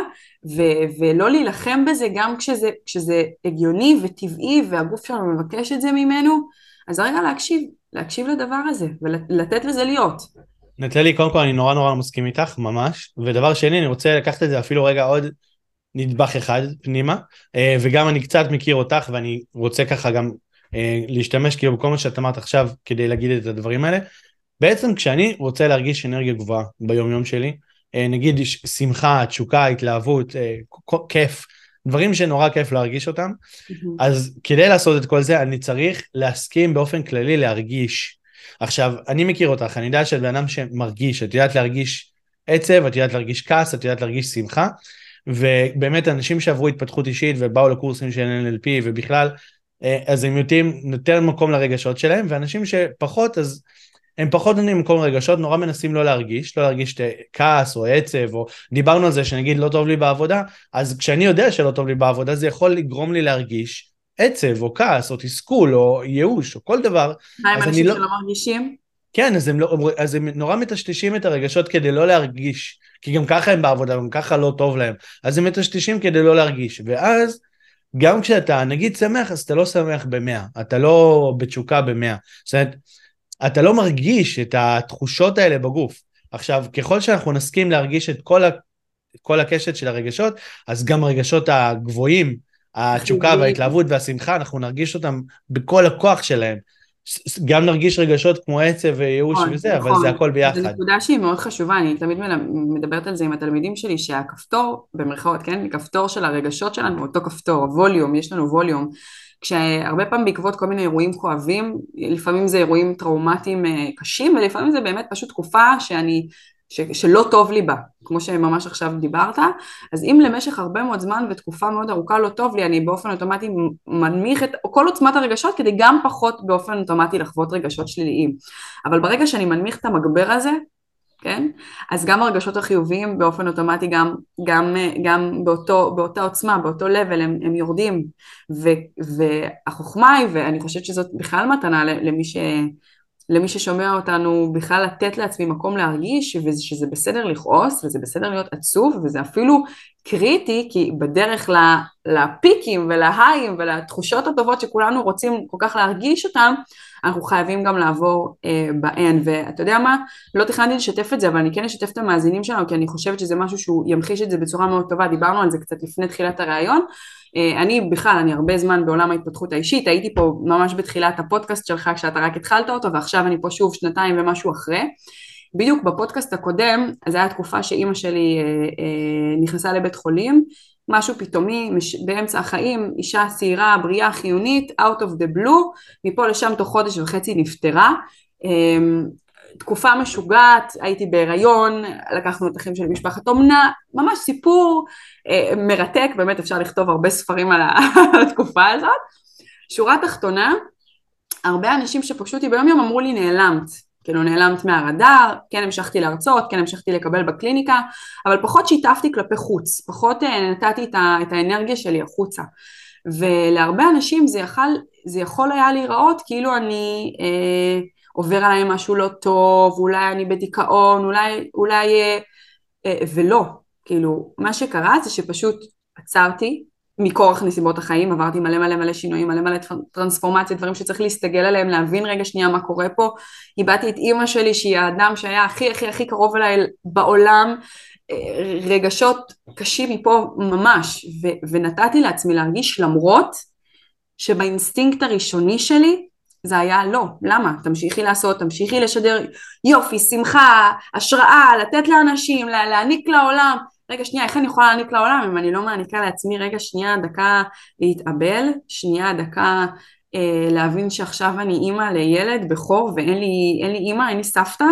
ו- ולא להילחם בזה גם כשזה, כשזה הגיוני וטבעי והגוף שלנו מבקש את זה ממנו, אז רגע להקשיב, להקשיב לדבר הזה ולתת לזה להיות. נטלי, קודם כל אני נורא נורא מסכים איתך, ממש. ודבר שני, אני רוצה לקחת את זה אפילו רגע עוד נדבך אחד פנימה, אה, וגם אני קצת מכיר אותך ואני רוצה ככה גם אה, להשתמש כאילו בכל מה שאת אמרת עכשיו כדי להגיד את הדברים האלה. בעצם כשאני רוצה להרגיש אנרגיה גבוהה ביום יום שלי, אה, נגיד שמחה, תשוקה, התלהבות, כיף, דברים שנורא כיף להרגיש אותם. אז כדי לעשות את כל זה אני צריך להסכים באופן כללי להרגיש. עכשיו, אני מכיר אותך, אני יודע שאת בן אדם שמרגיש, את יודעת להרגיש עצב, את יודעת להרגיש כעס, את יודעת להרגיש שמחה, ובאמת אנשים שעברו התפתחות אישית ובאו לקורסים של NLP ובכלל, אה, אז הם יודעים יותר מקום לרגשות שלהם, ואנשים שפחות, אז הם פחות נותנים מקום לרגשות, נורא מנסים לא להרגיש, לא להרגיש כעס או עצב, או דיברנו על זה שנגיד לא טוב לי בעבודה, אז כשאני יודע שלא טוב לי בעבודה, זה יכול לגרום לי להרגיש עצב או כעס או תסכול או ייאוש או כל דבר. מה עם אנשים לא... שלא מרגישים? כן, אז הם, לא, אז הם נורא מטשטשים את הרגשות כדי לא להרגיש, כי גם ככה הם בעבודה, גם ככה לא טוב להם, אז הם מטשטשים כדי לא להרגיש, ואז גם כשאתה נגיד שמח, אז אתה לא שמח במאה, אתה לא בתשוקה במאה, זאת אומרת, אתה לא מרגיש את התחושות האלה בגוף. עכשיו, ככל שאנחנו נסכים להרגיש את כל, ה, כל הקשת של הרגשות, אז גם הרגשות הגבוהים, התשוקה וההתלהבות והשמחה, אנחנו נרגיש אותם בכל הכוח שלהם. גם נרגיש רגשות כמו עצב וייאוש נכון, וזה, נכון. אבל זה הכל ביחד. זו נקודה שהיא מאוד חשובה, אני תמיד מדברת על זה עם התלמידים שלי, שהכפתור, במרכאות, כן, כפתור של הרגשות שלנו, אותו כפתור, ווליום, יש לנו ווליום, כשהרבה פעמים בעקבות כל מיני אירועים כואבים, לפעמים זה אירועים טראומטיים אה, קשים, ולפעמים זה באמת פשוט תקופה שאני ש, שלא טוב לי בה, כמו שממש עכשיו דיברת, אז אם למשך הרבה מאוד זמן ותקופה מאוד ארוכה לא טוב לי, אני באופן אוטומטי מנמיך את כל עוצמת הרגשות כדי גם פחות באופן אוטומטי לחוות רגשות שליליים. אבל ברגע שאני מנמיך את המגבר הזה, כן? אז גם הרגשות החיוביים באופן אוטומטי גם, גם, גם באותו, באותה עוצמה, באותו level הם, הם יורדים. ו, והחוכמה היא, ואני חושבת שזאת בכלל מתנה למי ש... למי ששומע אותנו בכלל לתת לעצמי מקום להרגיש ושזה בסדר לכעוס וזה בסדר להיות עצוב וזה אפילו קריטי כי בדרך לפיקים ולהיים ולתחושות הטובות שכולנו רוצים כל כך להרגיש אותם אנחנו חייבים גם לעבור אה, ב-N ואתה יודע מה? לא תכננתי לשתף את זה אבל אני כן אשתף את המאזינים שלנו כי אני חושבת שזה משהו שהוא ימחיש את זה בצורה מאוד טובה. דיברנו על זה קצת לפני תחילת הראיון אה, אני בכלל, אני הרבה זמן בעולם ההתפתחות האישית, הייתי פה ממש בתחילת הפודקאסט שלך כשאתה רק התחלת אותו ועכשיו אני פה שוב שנתיים ומשהו אחרי. בדיוק בפודקאסט הקודם, זו הייתה תקופה שאימא שלי אה, אה, נכנסה לבית חולים, משהו פתאומי מש, באמצע החיים, אישה צעירה, בריאה, חיונית, out of the blue, מפה לשם תוך חודש וחצי נפטרה. אה, תקופה משוגעת, הייתי בהיריון, לקחנו את אחים של משפחת אומנה, ממש סיפור אה, מרתק, באמת אפשר לכתוב הרבה ספרים על, <laughs> התקופה הזאת. שורה תחתונה, הרבה אנשים שפגשו אותי ביום יום אמרו לי נעלמת, כאילו נעלמת מהרדאר, כן המשכתי להרצות, כן המשכתי לקבל בקליניקה, אבל פחות שיתפתי כלפי חוץ, פחות אה, נתתי את האנרגיה שלי החוצה. ולהרבה אנשים זה יכול, זה יכול היה להיראות כאילו אני אה, עובר עליי משהו לא טוב, אולי אני בדיכאון, אולי, אולי, אה, אה, ולא, כאילו מה שקרה זה שפשוט עצרתי, מכורח נסיבות החיים, עברתי מלא מלא מלא שינויים, מלא מלא טרנספורמציה, דברים שצריך להסתגל עליהם, להבין רגע שנייה מה קורה פה. איבדתי את אימא שלי שהיא האדם שהיה הכי הכי הכי קרוב אליי בעולם, אה, רגשות קשים מפה ממש, ו- ונתתי לעצמי להרגיש למרות שבאינסטינקט הראשוני שלי זה היה לא, למה? תמשיכי לעשות, תמשיכי לשדר יופי, שמחה, השראה, לתת לאנשים, להעניק לעולם, רגע שנייה, איך אני יכולה להעניק לעולם? אם אני לא מעניקה לעצמי רגע שנייה דקה להתאבל, שנייה דקה אה, להבין שעכשיו אני אימא לילד בכור ואין לי, לי אימא, אין לי סבתא,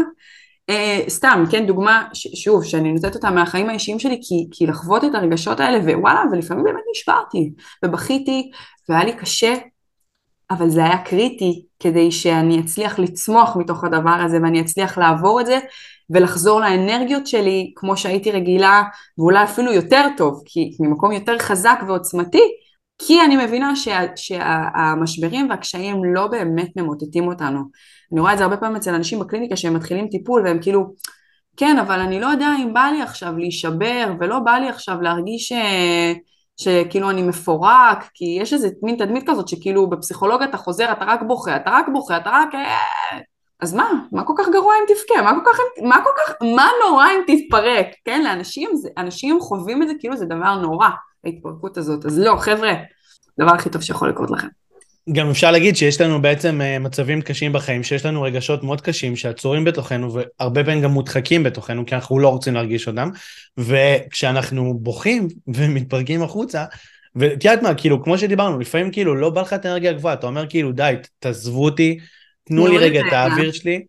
אה, סתם, כן, דוגמה, ש, שוב, שאני נותנת אותה מהחיים האישיים שלי כי, כי לחוות את הרגשות האלה ווואלה, ולפעמים באמת נשברתי ובכיתי והיה לי קשה אבל זה היה קריטי כדי שאני אצליח לצמוח מתוך הדבר הזה ואני אצליח לעבור את זה ולחזור לאנרגיות שלי כמו שהייתי רגילה ואולי אפילו יותר טוב כי ממקום יותר חזק ועוצמתי כי אני מבינה שה, שהמשברים והקשיים לא באמת ממוטטים אותנו. אני רואה את זה הרבה פעמים אצל אנשים בקליניקה שהם מתחילים טיפול והם כאילו כן אבל אני לא יודע אם בא לי עכשיו להישבר ולא בא לי עכשיו להרגיש אה, שכאילו אני מפורק, כי יש איזה מין תדמית כזאת שכאילו בפסיכולוגיה אתה חוזר, אתה רק בוכה, אתה רק בוכה, אתה רק... אז מה? מה כל כך גרוע אם תבכה? מה כל כך... מה כל כך... מה נורא אם תתפרק? כן, לאנשים, זה, אנשים חווים את זה כאילו זה דבר נורא, ההתפרקות הזאת. אז לא, חבר'ה, הדבר הכי טוב שיכול לקרות לכם. גם אפשר להגיד שיש לנו בעצם אה, מצבים קשים בחיים, שיש לנו רגשות מאוד קשים שעצורים בתוכנו והרבה פעמים גם מודחקים בתוכנו כי אנחנו לא רוצים להרגיש אותם וכשאנחנו בוכים <laughs> ומתפרקים החוצה ואת יודעת מה כאילו כמו שדיברנו לפעמים כאילו לא בא לך את האנרגיה הגבוהה אתה אומר כאילו די תעזבו אותי תנו לי רגע את האוויר שלי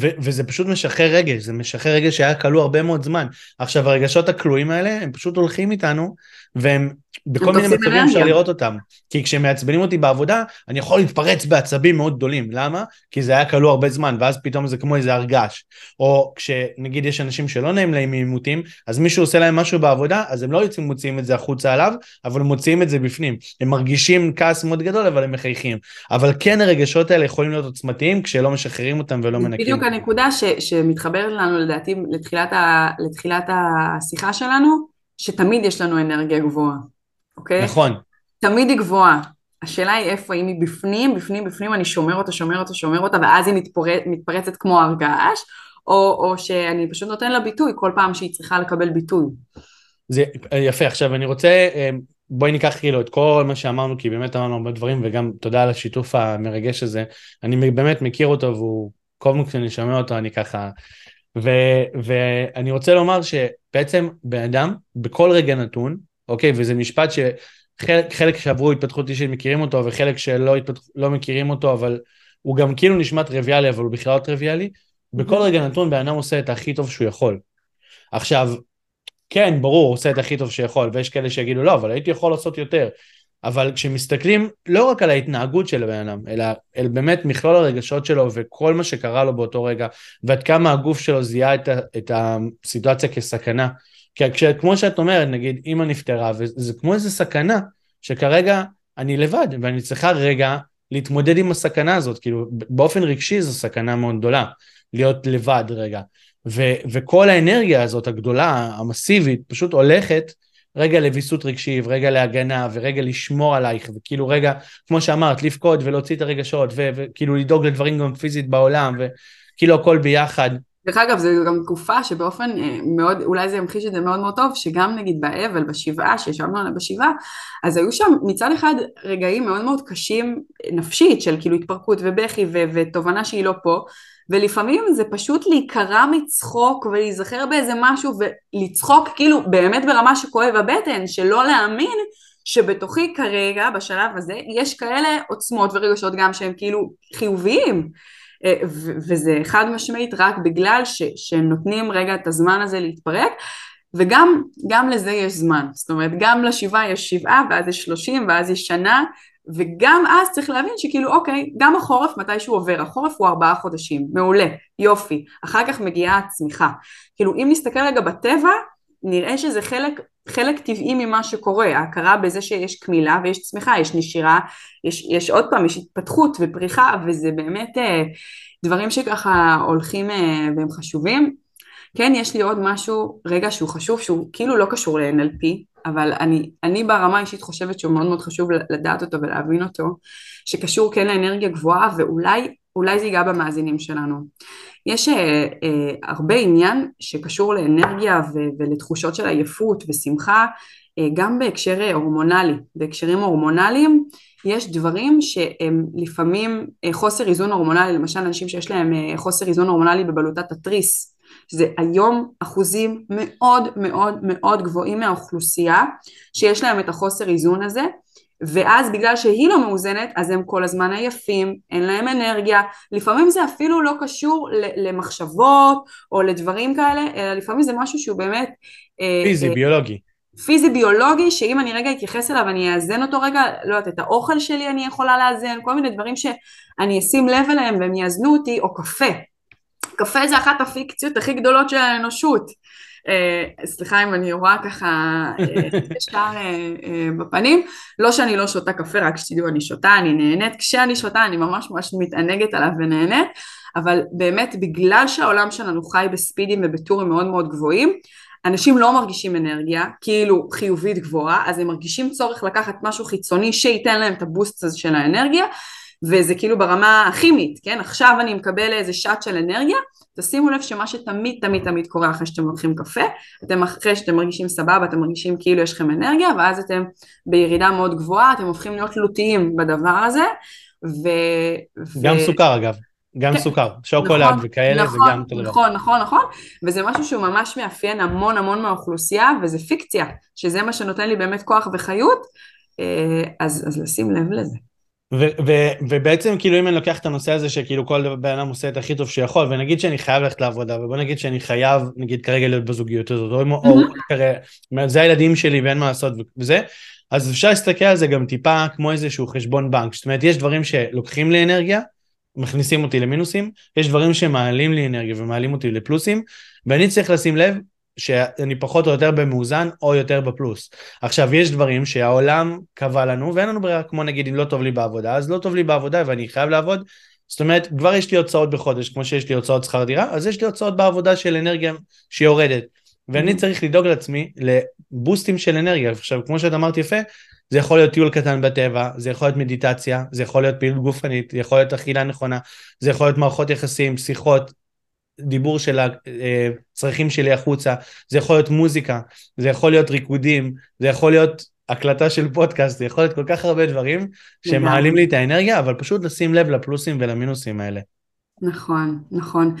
ו- וזה פשוט משחרר רגש, זה משחרר רגש שהיה כלוא הרבה מאוד זמן. עכשיו הרגשות הכלואים האלה הם פשוט הולכים איתנו והם בכל מיני מצבים אפשר לראות אותם. כי כשמעצבנים אותי בעבודה, אני יכול להתפרץ בעצבים מאוד גדולים. למה? כי זה היה כלוא הרבה זמן, ואז פתאום זה כמו איזה הרגש. או כשנגיד יש אנשים שלא נעים להם מעימותים, אז מישהו עושה להם משהו בעבודה, אז הם לא יוצאים מוציאים את זה החוצה עליו, אבל מוציאים את זה בפנים. הם מרגישים כעס מאוד גדול, אבל הם מחייכים. אבל כן הרגשות האלה יכולים להיות עוצמתיים כשלא משחררים אותם ולא מנקים. בדיוק הנקודה ש, שמתחברת לנו לדעתי לתחילת, ה, לתחילת השיחה שלנו, שתמיד יש לנו אנרגיה גבוהה, אוקיי? נכון. תמיד היא גבוהה. השאלה היא איפה, אם היא בפנים, בפנים, בפנים אני שומר אותה, שומר אותה, שומר אותה, ואז היא מתפרצ, מתפרצת כמו הר געש, או, או שאני פשוט נותן לה ביטוי כל פעם שהיא צריכה לקבל ביטוי. זה יפה, עכשיו אני רוצה, אה, בואי ניקח כאילו את כל מה שאמרנו, כי באמת אמרנו הרבה דברים, וגם תודה על השיתוף המרגש הזה. אני באמת מכיר אותו, והוא, כל פעם כשאני שומע אותו אני ככה ו, ואני רוצה לומר שבעצם בן אדם בכל רגע נתון, אוקיי, וזה משפט שחלק שעברו התפתחות אישית מכירים אותו וחלק שלא התפתח, לא מכירים אותו, אבל הוא גם כאילו נשמע טריוויאלי, אבל הוא בכלל לא טריוויאלי, בכל רגע נתון בן אדם עושה את הכי טוב שהוא יכול. עכשיו, כן, ברור, הוא עושה את הכי טוב שיכול, ויש כאלה שיגידו לא, אבל הייתי יכול לעשות יותר. אבל כשמסתכלים לא רק על ההתנהגות של הבן אדם, אלא אל באמת מכלול הרגשות שלו וכל מה שקרה לו באותו רגע, ועד כמה הגוף שלו זיהה את, את הסיטואציה כסכנה. כי כמו שאת אומרת, נגיד אמא נפטרה, וזה כמו איזה סכנה, שכרגע אני לבד, ואני צריכה רגע להתמודד עם הסכנה הזאת, כאילו באופן רגשי זו סכנה מאוד גדולה, להיות לבד רגע. ו, וכל האנרגיה הזאת הגדולה, המסיבית, פשוט הולכת רגע לוויסות רגשי, ורגע להגנה, ורגע לשמור עלייך, וכאילו רגע, כמו שאמרת, לבכות ולהוציא את הרגשות, וכאילו לדאוג לדברים גם פיזית בעולם, וכאילו הכל ביחד. דרך אגב, זו גם תקופה שבאופן אה, מאוד, אולי זה ימחיש את זה מאוד מאוד טוב, שגם נגיד באבל, בשבעה, שישבנו עליה בשבעה, אז היו שם מצד אחד רגעים מאוד מאוד קשים נפשית, של כאילו התפרקות ובכי ותובנה שהיא לא פה, ולפעמים זה פשוט להיקרע מצחוק ולהיזכר באיזה משהו ולצחוק כאילו באמת ברמה שכואב הבטן, שלא להאמין שבתוכי כרגע בשלב הזה יש כאלה עוצמות ורגשות גם שהם כאילו חיוביים. אה, וזה חד משמעית רק בגלל ש- שהם נותנים רגע את הזמן הזה להתפרק וגם גם לזה יש זמן, זאת אומרת גם לשבעה יש שבעה ואז יש שלושים ואז יש שנה וגם אז צריך להבין שכאילו אוקיי, גם החורף מתי שהוא עובר, החורף הוא ארבעה חודשים, מעולה, יופי, אחר כך מגיעה הצמיחה. כאילו אם נסתכל רגע בטבע, נראה שזה חלק, חלק טבעי ממה שקורה, ההכרה בזה שיש קמילה ויש צמיחה, יש נשירה, יש, יש עוד פעם, יש התפתחות ופריחה וזה באמת אה, דברים שככה הולכים אה, והם חשובים. כן, יש לי עוד משהו, רגע שהוא חשוב, שהוא כאילו לא קשור ל-NLP, אבל אני, אני ברמה האישית חושבת שהוא מאוד מאוד חשוב לדעת אותו ולהבין אותו, שקשור כן לאנרגיה גבוהה ואולי אולי זה ייגע במאזינים שלנו. יש אה, אה, הרבה עניין שקשור לאנרגיה ו- ולתחושות של עייפות ושמחה, אה, גם בהקשר הורמונלי. בהקשרים הורמונליים יש דברים שהם לפעמים אה, חוסר איזון הורמונלי, למשל אנשים שיש להם אה, חוסר איזון הורמונלי בבלוטת התריס, זה היום אחוזים מאוד מאוד מאוד גבוהים מהאוכלוסייה שיש להם את החוסר איזון הזה ואז בגלל שהיא לא מאוזנת אז הם כל הזמן עייפים, אין להם אנרגיה, לפעמים זה אפילו לא קשור למחשבות או לדברים כאלה, אלא לפעמים זה משהו שהוא באמת... אה, פיזי, אה, ביולוגי. פיזי ביולוגי שאם אני רגע אתייחס אליו אני אאזן אותו רגע, לא יודעת, את האוכל שלי אני יכולה לאזן, כל מיני דברים שאני אשים לב אליהם והם יאזנו אותי, או קפה, קפה זה אחת הפיקציות הכי גדולות של האנושות. Uh, סליחה אם אני רואה ככה uh, ישר uh, uh, בפנים, לא שאני לא שותה קפה, רק שתדעו אני שותה, אני נהנית, כשאני שותה אני ממש ממש מתענגת עליו ונהנית, אבל באמת בגלל שהעולם שלנו חי בספידים ובטורים מאוד מאוד גבוהים, אנשים לא מרגישים אנרגיה, כאילו חיובית גבוהה, אז הם מרגישים צורך לקחת משהו חיצוני שייתן להם את הבוסט הזה של האנרגיה, וזה כאילו ברמה הכימית, כן? עכשיו אני מקבל איזה שעת של אנרגיה, תשימו לב שמה שתמיד תמיד תמיד קורה אחרי שאתם לוקחים קפה, אתם אחרי שאתם מרגישים סבבה, אתם מרגישים כאילו יש לכם אנרגיה, ואז אתם בירידה מאוד גבוהה, אתם הופכים להיות תלותיים בדבר הזה, ו... גם ו... סוכר אגב. גם כן, סוכר, שוקולד נכון, וכאלה נכון, זה גם אותו דבר. נכון, נכון, נכון, וזה משהו שהוא ממש מאפיין המון המון מהאוכלוסייה, וזה פיקציה, שזה מה שנותן לי באמת כוח וחיות, אה, אז, אז לשים לב לזה. ו- ו- ובעצם כאילו אם אני לוקח את הנושא הזה שכאילו כל בן אדם עושה את הכי טוב שיכול ונגיד שאני חייב ללכת לעבודה ובוא נגיד שאני חייב נגיד כרגע להיות בזוגיות הזאת או, mm-hmm. או כרגע, זה הילדים שלי ואין מה לעשות וזה אז אפשר להסתכל על זה גם טיפה כמו איזשהו חשבון בנק זאת אומרת יש דברים שלוקחים לי אנרגיה מכניסים אותי למינוסים יש דברים שמעלים לי אנרגיה ומעלים אותי לפלוסים ואני צריך לשים לב שאני פחות או יותר במאוזן או יותר בפלוס. עכשיו, יש דברים שהעולם קבע לנו ואין לנו ברירה, כמו נגיד אם לא טוב לי בעבודה, אז לא טוב לי בעבודה ואני חייב לעבוד. זאת אומרת, כבר יש לי הוצאות בחודש, כמו שיש לי הוצאות שכר דירה, אז יש לי הוצאות בעבודה של אנרגיה שיורדת. ואני mm-hmm. צריך לדאוג לעצמי לבוסטים של אנרגיה. עכשיו, כמו שאת אמרת יפה, זה יכול להיות טיול קטן בטבע, זה יכול להיות מדיטציה, זה יכול להיות פעילות גופנית, זה יכול להיות אכילה נכונה, זה יכול להיות מערכות יחסים, שיחות, דיבור של הצרכים שלי החוצה, זה יכול להיות מוזיקה, זה יכול להיות ריקודים, זה יכול להיות הקלטה של פודקאסט, זה יכול להיות כל כך הרבה דברים שמעלים לי את האנרגיה, אבל פשוט לשים לב לפלוסים ולמינוסים האלה. נכון, נכון.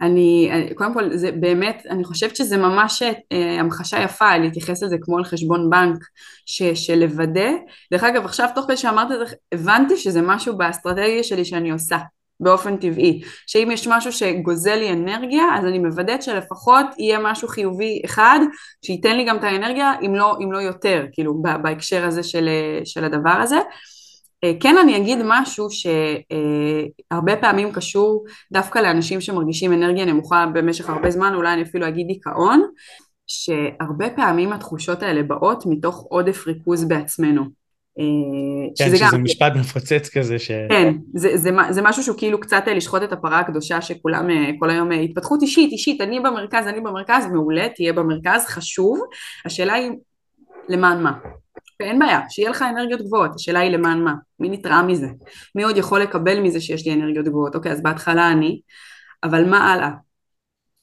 אני, קודם כל, זה באמת, אני חושבת שזה ממש אה, המחשה יפה להתייחס לזה כמו על חשבון בנק ש, של לוודא. דרך אגב, עכשיו תוך כדי שאמרת את זה, הבנתי שזה משהו באסטרטגיה שלי שאני עושה. באופן טבעי, שאם יש משהו שגוזל לי אנרגיה, אז אני מוודאת שלפחות יהיה משהו חיובי אחד, שייתן לי גם את האנרגיה, אם לא, אם לא יותר, כאילו, בהקשר הזה של, של הדבר הזה. אה, כן אני אגיד משהו שהרבה פעמים קשור דווקא לאנשים שמרגישים אנרגיה נמוכה במשך הרבה זמן, אולי אני אפילו אגיד דיכאון, שהרבה פעמים התחושות האלה באות מתוך עודף ריכוז בעצמנו. אה, כן, שזה, שזה גם... משפט מפוצץ כזה ש... כן, זה, זה, זה משהו שהוא כאילו קצת אה, לשחוט את הפרה הקדושה שכולם אה, כל היום התפתחות אישית, אישית, אני במרכז, אני במרכז, מעולה, תהיה במרכז, חשוב, השאלה היא למען מה? אין בעיה, שיהיה לך אנרגיות גבוהות, השאלה היא למען מה? מי נתרע מזה? מי עוד יכול לקבל מזה שיש לי אנרגיות גבוהות? אוקיי, אז בהתחלה אני, אבל מה הלאה?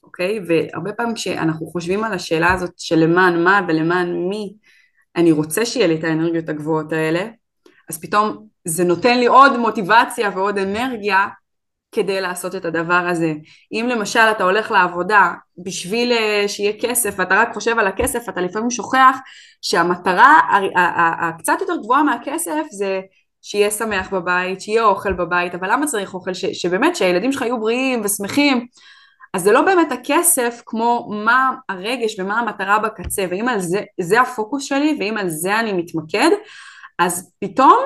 אוקיי? והרבה פעמים כשאנחנו חושבים על השאלה הזאת של למען מה ולמען מי, אני רוצה שיהיה לי את האנרגיות הגבוהות האלה, אז פתאום זה נותן לי עוד מוטיבציה ועוד אנרגיה כדי לעשות את הדבר הזה. אם למשל אתה הולך לעבודה בשביל אה, שיהיה כסף ואתה רק חושב על הכסף, אתה לפעמים שוכח שהמטרה הקצת יותר גבוהה מהכסף זה שיהיה שמח בבית, שיהיה אוכל בבית, אבל למה צריך אוכל? ש, שבאמת שהילדים שלך יהיו בריאים ושמחים, אז זה לא באמת הכסף כמו מה הרגש ומה המטרה בקצה, ואם על זה, זה הפוקוס שלי, ואם על זה אני מתמקד, אז פתאום,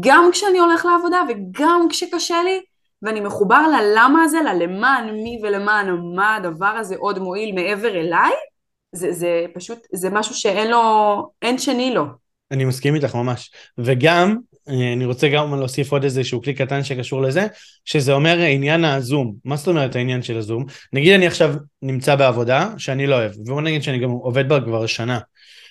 גם כשאני הולך לעבודה וגם כשקשה לי, ואני מחובר ללמה הזה, ללמען מי ולמען מה הדבר הזה עוד מועיל מעבר אליי, זה, זה פשוט, זה משהו שאין לו, אין שני לו. אני מסכים איתך ממש. וגם, אני רוצה גם להוסיף עוד איזשהו כלי קטן שקשור לזה, שזה אומר עניין הזום. מה זאת אומרת העניין של הזום? נגיד אני עכשיו נמצא בעבודה שאני לא אוהב, ובוא נגיד שאני גם עובד בה כבר שנה.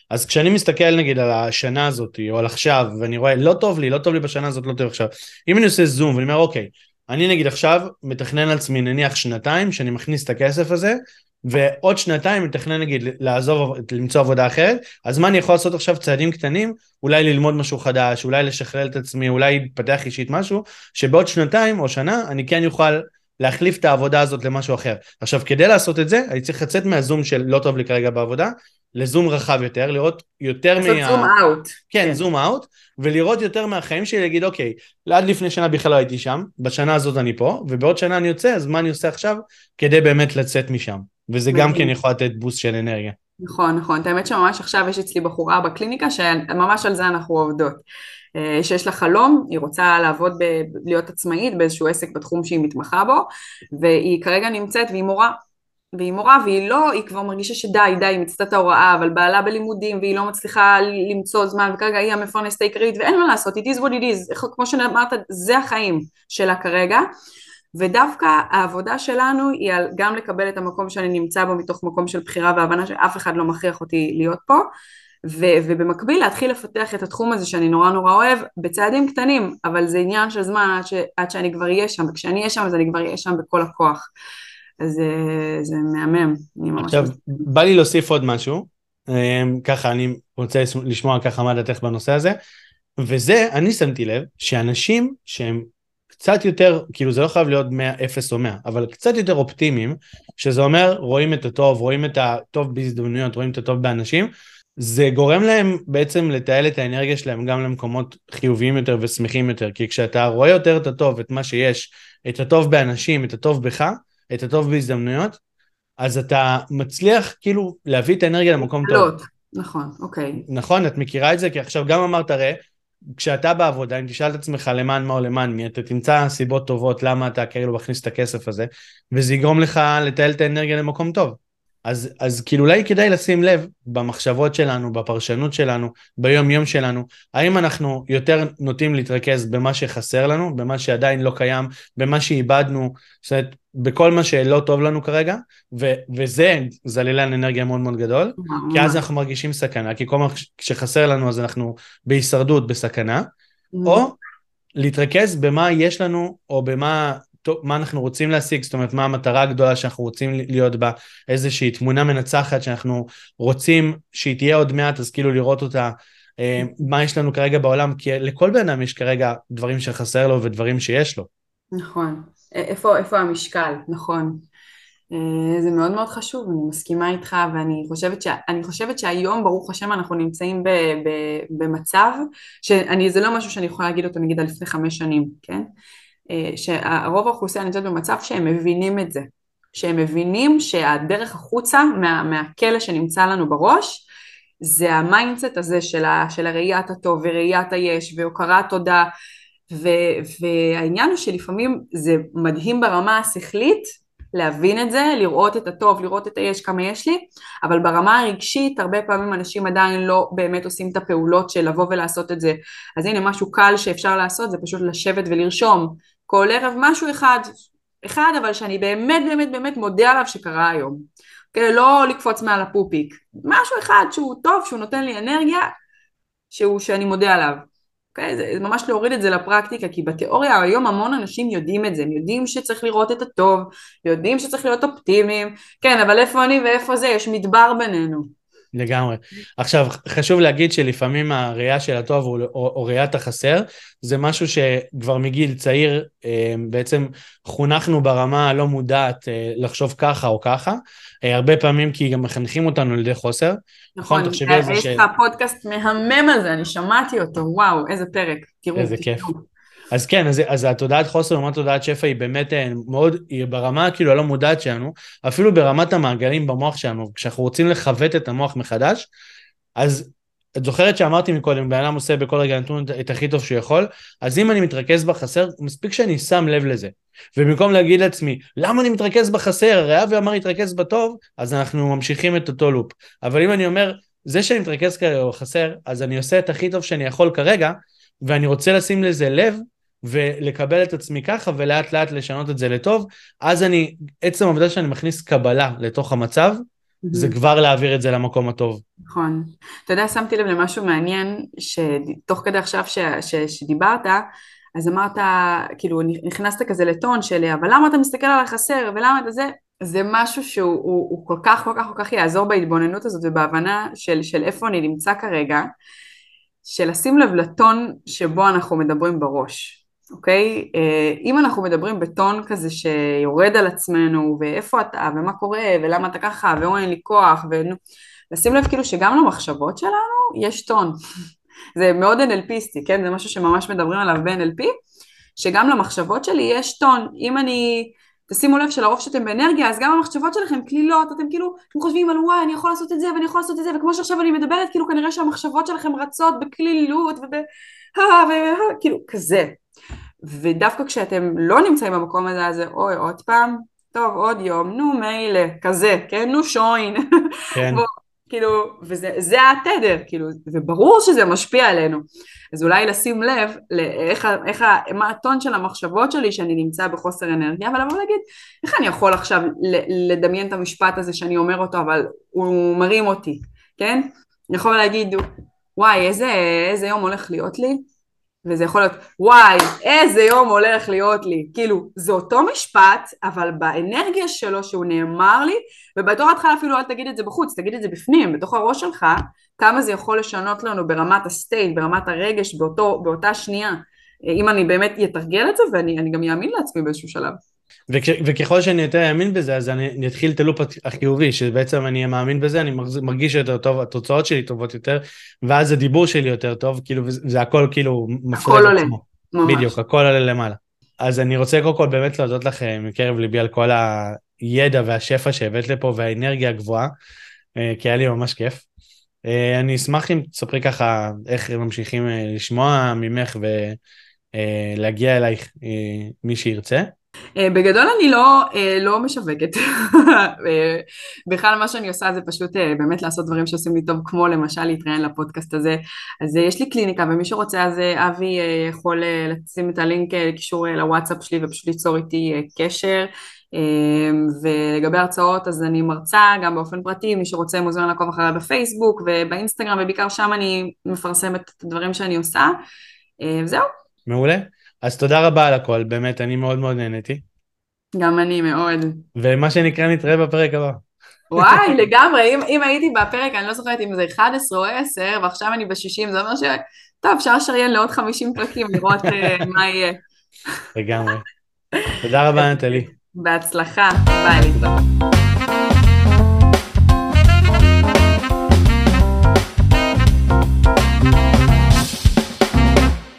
אז כשאני מסתכל נגיד על השנה הזאת, או על עכשיו, ואני רואה לא טוב לי, לא טוב לי בשנה הזאת, לא טוב עכשיו. אם אני עושה זום ואני אומר אוקיי, אני נגיד עכשיו מתכנן על עצמי נניח שנתיים שאני מכניס את הכסף הזה ועוד שנתיים מתכנן נגיד לעזוב, למצוא עבודה אחרת, אז מה אני יכול לעשות עכשיו צעדים קטנים, אולי ללמוד משהו חדש, אולי לשכלל את עצמי, אולי להתפתח אישית משהו, שבעוד שנתיים או שנה אני כן אוכל להחליף את העבודה הזאת למשהו אחר. עכשיו כדי לעשות את זה, אני צריך לצאת מהזום של לא טוב לי כרגע בעבודה, לזום רחב יותר, לראות יותר מה... לעשות זום אאוט. כן, כן, זום אאוט, ולראות יותר מהחיים שלי, להגיד אוקיי, עד לפני שנה בכלל לא הייתי שם, בשנה הזאת אני פה, ובעוד שנה אני יוצא, אז מה אני עושה עכשיו כדי באמת לצאת משם. וזה גם כן יכול לתת בוסט של אנרגיה. נכון, נכון. האמת שממש עכשיו יש אצלי בחורה בקליניקה שממש על זה אנחנו עובדות. אה, שיש לה חלום, היא רוצה לעבוד, ב- להיות עצמאית באיזשהו עסק בתחום שהיא מתמחה בו, והיא כרגע נמצאת והיא מורה. והיא מורה והיא לא, היא כבר מרגישה שדי, די, היא מצטאת ההוראה, אבל בעלה בלימודים והיא לא מצליחה למצוא זמן, וכרגע היא המפרנסת העיקרית ואין מה לעשות, it is what it is, כמו שאמרת, זה החיים שלה כרגע. ודווקא העבודה שלנו היא על גם לקבל את המקום שאני נמצא בו מתוך מקום של בחירה והבנה שאף אחד לא מכריח אותי להיות פה ו- ובמקביל להתחיל לפתח את התחום הזה שאני נורא נורא אוהב בצעדים קטנים אבל זה עניין של זמן עד, ש- עד שאני כבר אהיה שם וכשאני אהיה שם אז אני כבר אהיה שם בכל הכוח. אז זה, זה מהמם. עכשיו בא לי להוסיף עוד משהו. אמ, ככה אני רוצה לשמוע ככה מה דעתך בנושא הזה. וזה אני שמתי לב שאנשים שהם קצת יותר, כאילו זה לא חייב להיות 100, 0 או 100, אבל קצת יותר אופטימיים, שזה אומר רואים את הטוב, רואים את הטוב בהזדמנויות, רואים את הטוב באנשים, זה גורם להם בעצם לתעל את האנרגיה שלהם גם למקומות חיוביים יותר ושמחים יותר, כי כשאתה רואה יותר את הטוב, את מה שיש, את הטוב באנשים, את הטוב בך, את הטוב בהזדמנויות, אז אתה מצליח כאילו להביא את האנרגיה למקום טוב. נכון, אוקיי. נכון, את מכירה את זה? כי עכשיו גם אמרת, ראה, כשאתה בעבודה, אם תשאל את עצמך למען מה או למען מי, אתה תמצא סיבות טובות למה אתה כאילו מכניס את הכסף הזה, וזה יגרום לך לטייל את האנרגיה למקום טוב. אז, אז כאילו אולי כדאי לשים לב במחשבות שלנו, בפרשנות שלנו, ביום יום שלנו, האם אנחנו יותר נוטים להתרכז במה שחסר לנו, במה שעדיין לא קיים, במה שאיבדנו, זאת אומרת, בכל מה שלא טוב לנו כרגע, ו- וזה זלילן אנרגיה מאוד מאוד גדול, כי אז אנחנו מרגישים סכנה, כי כל מה שחסר לנו אז אנחנו בהישרדות בסכנה, או להתרכז במה יש לנו, או במה מה אנחנו רוצים להשיג, זאת אומרת מה המטרה הגדולה שאנחנו רוצים להיות בה, איזושהי תמונה מנצחת שאנחנו רוצים שהיא תהיה עוד מעט, אז כאילו לראות אותה, אה, מה יש לנו כרגע בעולם, כי לכל בן אדם יש כרגע דברים שחסר לו ודברים שיש לו. נכון, איפה, איפה המשקל, נכון. אה, זה מאוד מאוד חשוב, אני מסכימה איתך ואני חושבת, ש... חושבת שהיום ברוך השם אנחנו נמצאים ב... ב... במצב שזה לא משהו שאני יכולה להגיד אותו נגיד על לפני חמש שנים, כן? אה, שהרוב האוכלוסייה נמצאת במצב שהם מבינים את זה, שהם מבינים שהדרך החוצה מה, מהכלא שנמצא לנו בראש זה ה mindset הזה של, ה, של הראיית הטוב וראיית היש והוקרת תודה. ו, והעניין הוא שלפעמים זה מדהים ברמה השכלית להבין את זה, לראות את הטוב, לראות את היש כמה יש לי, אבל ברמה הרגשית הרבה פעמים אנשים עדיין לא באמת עושים את הפעולות של לבוא ולעשות את זה. אז הנה משהו קל שאפשר לעשות זה פשוט לשבת ולרשום כל ערב משהו אחד, אחד אבל שאני באמת באמת באמת מודה עליו שקרה היום. כן, לא לקפוץ מעל הפופיק, משהו אחד שהוא טוב, שהוא נותן לי אנרגיה, שהוא, שאני מודה עליו. Okay, זה, זה ממש להוריד את זה לפרקטיקה, כי בתיאוריה היום המון אנשים יודעים את זה, הם יודעים שצריך לראות את הטוב, יודעים שצריך להיות אופטימיים, כן, אבל איפה אני ואיפה זה, יש מדבר בינינו. לגמרי. עכשיו, חשוב להגיד שלפעמים הראייה של הטוב או, או, או ראיית החסר, זה משהו שכבר מגיל צעיר אה, בעצם חונכנו ברמה הלא מודעת אה, לחשוב ככה או ככה, אה, הרבה פעמים כי גם מחנכים אותנו על ידי חוסר. נכון, נכון תחשבי על זה ש... יש לך פודקאסט מהמם על זה, אני שמעתי אותו, וואו, איזה פרק, תראו. איזה כיף. אז כן, אז, אז התודעת חוסר לעומת תודעת שפע היא באמת אה, מאוד, היא ברמה כאילו הלא מודעת שלנו, אפילו ברמת המעגלים במוח שלנו, כשאנחנו רוצים לכוות את המוח מחדש, אז את זוכרת שאמרתי מקודם, בן אדם עושה בכל רגע נתון את הכי טוב שהוא יכול, אז אם אני מתרכז בחסר, מספיק שאני שם לב לזה. ובמקום להגיד לעצמי, למה אני מתרכז בחסר? הרי אבי אמר להתרכז בטוב, אז אנחנו ממשיכים את אותו לופ. אבל אם אני אומר, זה שאני מתרכז כרגע בחסר, אז אני עושה את הכי טוב שאני יכול כרגע, ואני רוצה לשים לזה לב, ולקבל את עצמי ככה, ולאט לאט לשנות את זה לטוב, אז אני, עצם העובדה שאני מכניס קבלה לתוך המצב, זה כבר להעביר את זה למקום הטוב. נכון. אתה יודע, שמתי לב למשהו מעניין, שתוך כדי עכשיו ש, ש, שדיברת, אז אמרת, כאילו, נכנסת כזה לטון של, אבל למה אתה מסתכל על החסר, ולמה אתה זה? זה משהו שהוא הוא, הוא כל כך כל כך כל כך יעזור בהתבוננות הזאת ובהבנה של, של איפה אני נמצא כרגע, של לשים לב לטון שבו אנחנו מדברים בראש. אוקיי? אה, אם אנחנו מדברים בטון כזה שיורד על עצמנו, ואיפה אתה, ומה קורה, ולמה אתה ככה, ואין לי כוח, ולשים לב כאילו שגם למחשבות שלנו יש טון. <laughs> זה מאוד NLPיסטי, כן? זה משהו שממש מדברים עליו ב-NLP, שגם למחשבות שלי יש טון. אם אני... תשימו לב שלרוב שאתם באנרגיה, אז גם המחשבות שלכם קלילות, אתם כאילו, אתם חושבים על וואי, אני יכול לעשות את זה, ואני יכול לעשות את זה, וכמו שעכשיו אני מדברת, כאילו כנראה שהמחשבות שלכם רצות בקלילות, וב... כאילו, כזה. ודווקא כשאתם לא נמצאים במקום הזה, אז אוי, עוד פעם, טוב, עוד יום, נו מילא, כזה, כן, נו שוין. כן. <laughs> בוא, כאילו, וזה התדר, כאילו, וברור שזה משפיע עלינו. אז אולי לשים לב לאיך, איך, מה הטון של המחשבות שלי שאני נמצא בחוסר אנרגיה, אבל לבוא להגיד, איך אני יכול עכשיו לדמיין את המשפט הזה שאני אומר אותו, אבל הוא מרים אותי, כן? אני יכול להגיד, וואי, איזה, איזה יום הולך להיות לי? וזה יכול להיות, וואי, איזה יום הולך להיות לי. כאילו, זה אותו משפט, אבל באנרגיה שלו שהוא נאמר לי, ובתור התחלה אפילו אל תגיד את זה בחוץ, תגיד את זה בפנים, בתוך הראש שלך, כמה זה יכול לשנות לנו ברמת הסטייט, ברמת הרגש, באותו, באותה שנייה. אם אני באמת אתרגל את זה, ואני גם אאמין לעצמי באיזשהו שלב. וכ, וככל שאני יותר אאמין בזה, אז אני, אני אתחיל את הלופ החיובי, שבעצם אני מאמין בזה, אני מרגיש יותר טוב, התוצאות שלי טובות יותר, ואז הדיבור שלי יותר טוב, כאילו, וזה הכל כאילו מפריע את עצמו. ממש. בדיוק, הכל עולה למעלה. אז אני רוצה קודם כל באמת להודות לכם מקרב ליבי על כל הידע והשפע שהבאת לפה והאנרגיה הגבוהה, אה, כי היה לי ממש כיף. אה, אני אשמח אם תספרי ככה איך ממשיכים אה, לשמוע ממך ולהגיע אלייך מי שירצה. אה, בגדול אני לא, אה, לא משווקת, <laughs> אה, בכלל מה שאני עושה זה פשוט באמת לעשות דברים שעושים לי טוב, כמו למשל להתראיין לפודקאסט הזה, אז יש לי קליניקה ומי שרוצה אז אבי יכול לשים את הלינק קישור לוואטסאפ שלי ופשוט ליצור איתי קשר, ולגבי הרצאות אז אני מרצה גם באופן פרטי, מי שרוצה מוזמן לעקוב אחריה בפייסבוק ובאינסטגרם ובעיקר שם אני מפרסמת את הדברים שאני עושה, וזהו. מעולה. אז תודה רבה על הכל, באמת, אני מאוד מאוד נהניתי. גם אני מאוד. ומה שנקרא, נתראה בפרק הבא. וואי, לגמרי, אם, אם הייתי בפרק, אני לא זוכרת אם זה 11 או 10, ועכשיו אני ב-60, זה אומר ש... טוב, אפשר לשריין לעוד 50 פרקים, לראות uh, <laughs> מה יהיה. לגמרי. תודה רבה, נטלי. בהצלחה, ביי, להתראות.